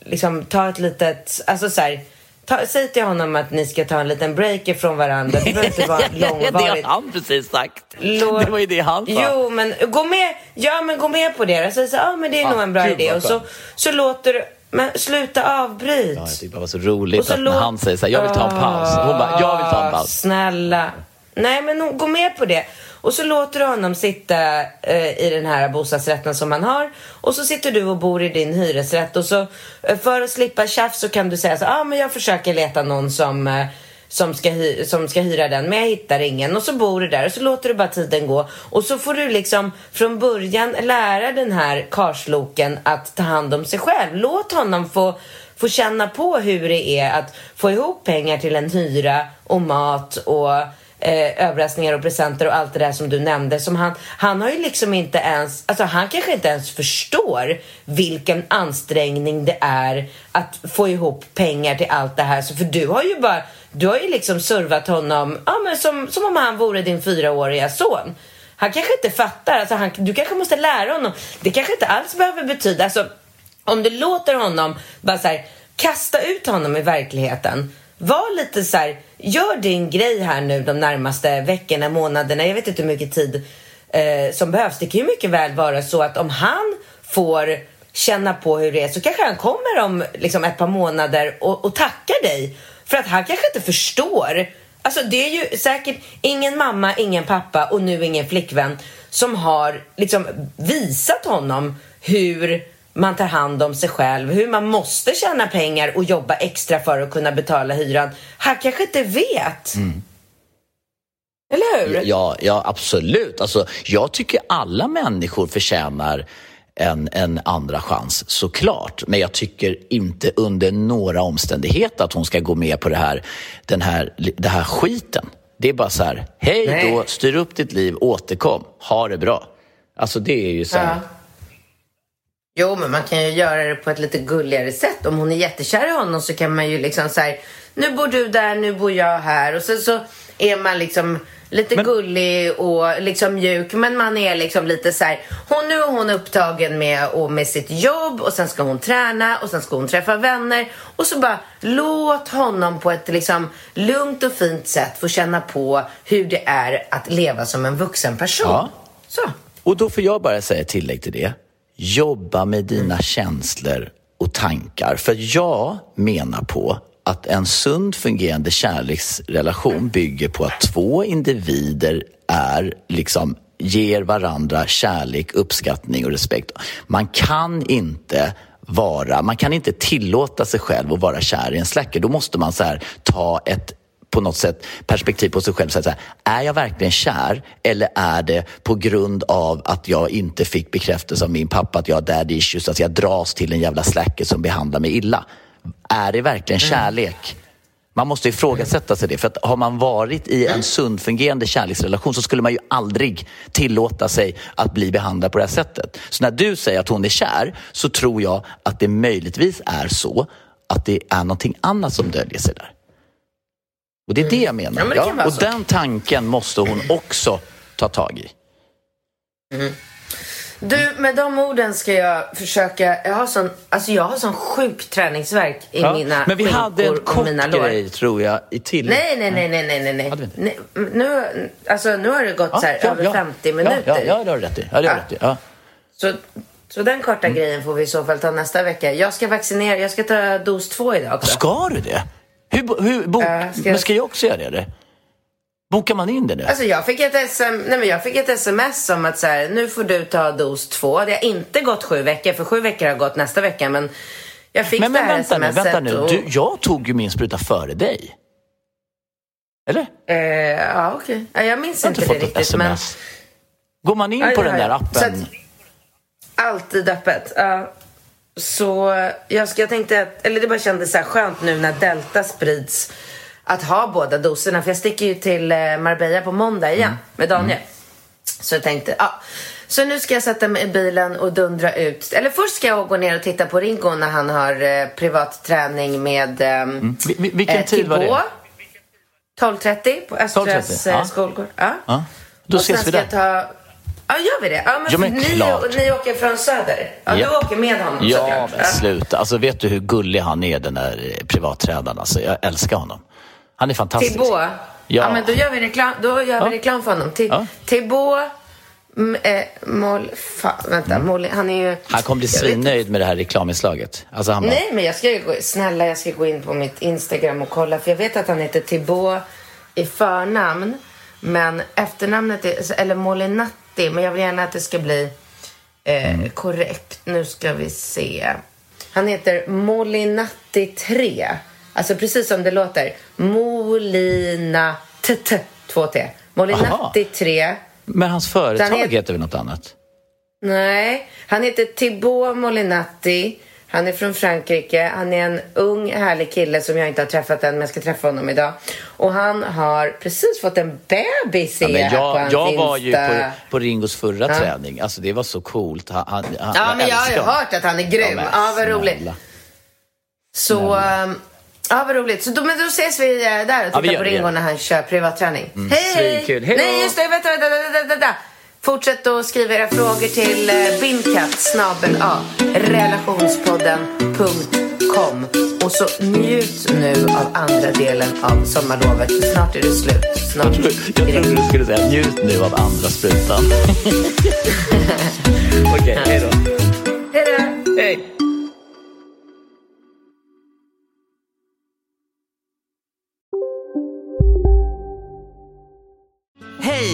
liksom ta ett litet, alltså så här, ta, säg till honom att ni ska ta en liten break ifrån varandra. Det behöver inte vara det har långvarigt. han precis sagt. Lå- Det var ju det han sa. Jo, men gå med, ja, men gå med på det. Säg så, ja, men det är Ah, nog en bra idé. Och så, så låter du, men sluta avbryt. Ja, jag tyckte det var så roligt så att när låt- han säger så här, jag vill ta en paus. Hon bara, jag vill ta en paus. Snälla. Nej, men hon- gå med på det. Och så låter du honom sitta eh, i den här bostadsrätten som han har. Och så sitter du och bor i din hyresrätt. Och så eh, för att slippa tjafs så kan du säga så ja ah, men jag försöker leta någon som, eh, som, ska som ska hyra den. Men jag hittar ingen. Och så bor du där och så låter du bara tiden gå. Och så får du liksom från början lära den här karsloken att ta hand om sig själv. Låt honom få få känna på hur det är att få ihop pengar till en hyra och mat och eh, överraskningar och presenter och allt det där som du nämnde. Som han, han har ju liksom inte ens, alltså han kanske inte ens förstår vilken ansträngning det är att få ihop pengar till allt det här. Så för du har ju bara, du har ju liksom servat honom, ja men som, som om han vore din fyraåriga son. Han kanske inte fattar, alltså han, du kanske måste lära honom. Det kanske inte alls behöver betyda, alltså om du låter honom bara så här, kasta ut honom i verkligheten. Var lite så här, gör din grej här nu de närmaste veckorna, månaderna. Jag vet inte hur mycket tid eh, som behövs. Det kan ju mycket väl vara så att om han får känna på hur det är så kanske han kommer om liksom, ett par månader och, och tackar dig. För att han kanske inte förstår. Alltså det är ju säkert ingen mamma, ingen pappa och nu ingen flickvän som har liksom visat honom hur man tar hand om sig själv, hur man måste tjäna pengar och jobba extra för att kunna betala hyran. Han kanske inte vet. Eller hur? Ja, ja, absolut. Alltså, jag tycker alla människor förtjänar en, en andra chans, såklart. Men jag tycker inte under några omständigheter att hon ska gå med på det här, den här, det här skiten. Det är bara så här, hej då, styr upp ditt liv, återkom, ha det bra. Alltså det är ju så här, Ja. Jo, men man kan ju göra det på ett lite gulligare sätt. Om hon är jättekär i honom så kan man ju liksom säga nu bor du där, nu bor jag här. Och sen så är man liksom lite gullig och liksom mjuk. Men man är liksom lite så här, hon, nu är hon upptagen med, och med sitt jobb och sen ska hon träna och sen ska hon träffa vänner. Och så bara låt honom på ett liksom lugnt och fint sätt få känna på hur det är att leva som en vuxen person. Ja. Så. Och då får jag bara säga tillägg till det. Jobba med dina känslor och tankar. För jag menar på att en sund fungerande kärleksrelation bygger på att två individer är liksom ger varandra kärlek, uppskattning och respekt. Man kan inte vara, man kan inte tillåta sig själv att vara kär i en släcker. Då måste man så här ta ett på något sätt perspektiv på sig själv. Så här, är jag verkligen kär eller är det på grund av att jag inte fick bekräftelse av min pappa att jag har daddy issues, att jag dras till en jävla slacker som behandlar mig illa? Är det verkligen kärlek? Man måste ifrågasätta sig det. För att har man varit i en sund fungerande kärleksrelation så skulle man ju aldrig tillåta sig att bli behandlad på det här sättet. Så när du säger att hon är kär så tror jag att det möjligtvis är så att det är någonting annat som döljer sig där. Och det är det jag menar. Ja, men det vara och den tanken måste hon också ta tag i. Du, med de orden ska jag försöka... Jag har sån, alltså jag har sån sjuk träningsverk i Ja, mina Men vi hade en kort grej tror jag i till. Nej, nej, nej, nej, nej, nej, nej. Nej. Nu, alltså, nu har det gått så här, över 50 minuter. Ja, ja, det har du rätt i. Ja, det har Ja. rätt i. Ja. Så Så den korta mm. grejen får vi i så fall ta nästa vecka. Jag ska vaccinera, jag ska ta dos två idag också. Ska du det? Hur, hur, bo, uh, ska men ska jag också göra det? Bokar man in det nu? Alltså jag fick ett, SM, nej men jag fick ett sms om att så här, nu får du ta dos två. Det har inte gått sju veckor, för sju veckor har gått nästa vecka. Men jag fick men, det här vänta smset. Nu, vänta nu, och... du, jag tog ju min spruta före dig. Eller? Eh, ja, okej. Okay. Jag minns jag inte, inte det riktigt. SMS. Men... Går man in aj, på aj, den där appen? Alltid öppet. Uh, så jag, jag tänkte, att, eller det bara kändes så här skönt nu när Delta sprids att ha båda doserna. För jag sticker ju till eh, Marbella på måndag igen mm. med Daniel. Mm. Så jag tänkte, ja. Så nu ska jag sätta mig i bilen och dundra ut. Eller först ska jag gå ner och titta på Ringo när han har eh, privat träning med eh, mm. Vilken eh, tid var det? 12.30 på Östras eh, ja. skolgård. Ja. ja. Då och ses vi där. Ja, gör vi det? Ja, men, ja, men ni, ni åker från Söder? Ja, ja. du åker med honom Ja, såklart. men sluta. Alltså, vet du hur gullig han är, den där eh, privattränaren? Alltså, jag älskar honom. Han är fantastisk. Thibaut? Ja. ja. men då gör vi reklam, då gör ja. vi reklam för honom. T ja. Thibaut äh, Mol, fa, vänta, mm. Mol, han är ju... Han kommer bli svinnöjd med det här reklaminslaget. Alltså han bara... Nej, men jag ska ju gå, snälla, jag ska gå in på mitt Instagram och kolla. För jag vet att han heter Thibaut i förnamn. Men efternamnet är, eller Molinatti. Men jag vill gärna att det ska bli eh, mm. korrekt. Nu ska vi se. Han heter Molinatti 3. Alltså precis som det låter. Molina t, t två T. Molinatti 3. Men hans företag heter... heter väl något annat? Nej, han heter Thibaut Molinatti. Han är från Frankrike. Han är en ung, härlig kille som jag inte har träffat än, men jag ska träffa honom idag. Och han har precis fått en bebis, ja, jag, jag på hans Jag var ju på, på Ringos förra ja. träning. Alltså, det var så coolt. Han, han, ja, jag men jag har ju hört att han är grym. Ja, ja vad roligt. Så... Um, Ja, vad roligt. Så då, men då ses vi eh, där och tittar ja, på Ringo när han kör privatträning. Mm. Hej, hej! Nej, just det. Vänta, vänta, vänta, vänta. Fortsätt att skriva era frågor till eh, bindkatt relationspodden.com och så njut nu av andra delen av sommarlovet. Snart är det slut. Snart jag trodde du skulle säga njut nu av andra sprutan. Okej, okay, hej då. Hej då. Hej.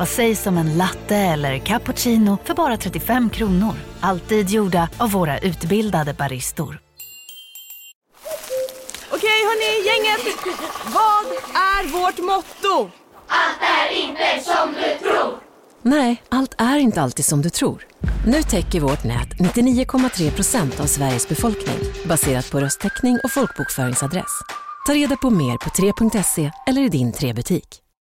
Vad sägs om en latte eller cappuccino för bara 35 kronor? Alltid gjorda av våra utbildade baristor. Okej hörni, gänget. Vad är vårt motto? Allt är inte som du tror. Nej, allt är inte alltid som du tror. Nu täcker vårt nät 99,3 procent av Sveriges befolkning baserat på röstteckning och folkbokföringsadress. Ta reda på mer på 3.se eller i din 3-butik.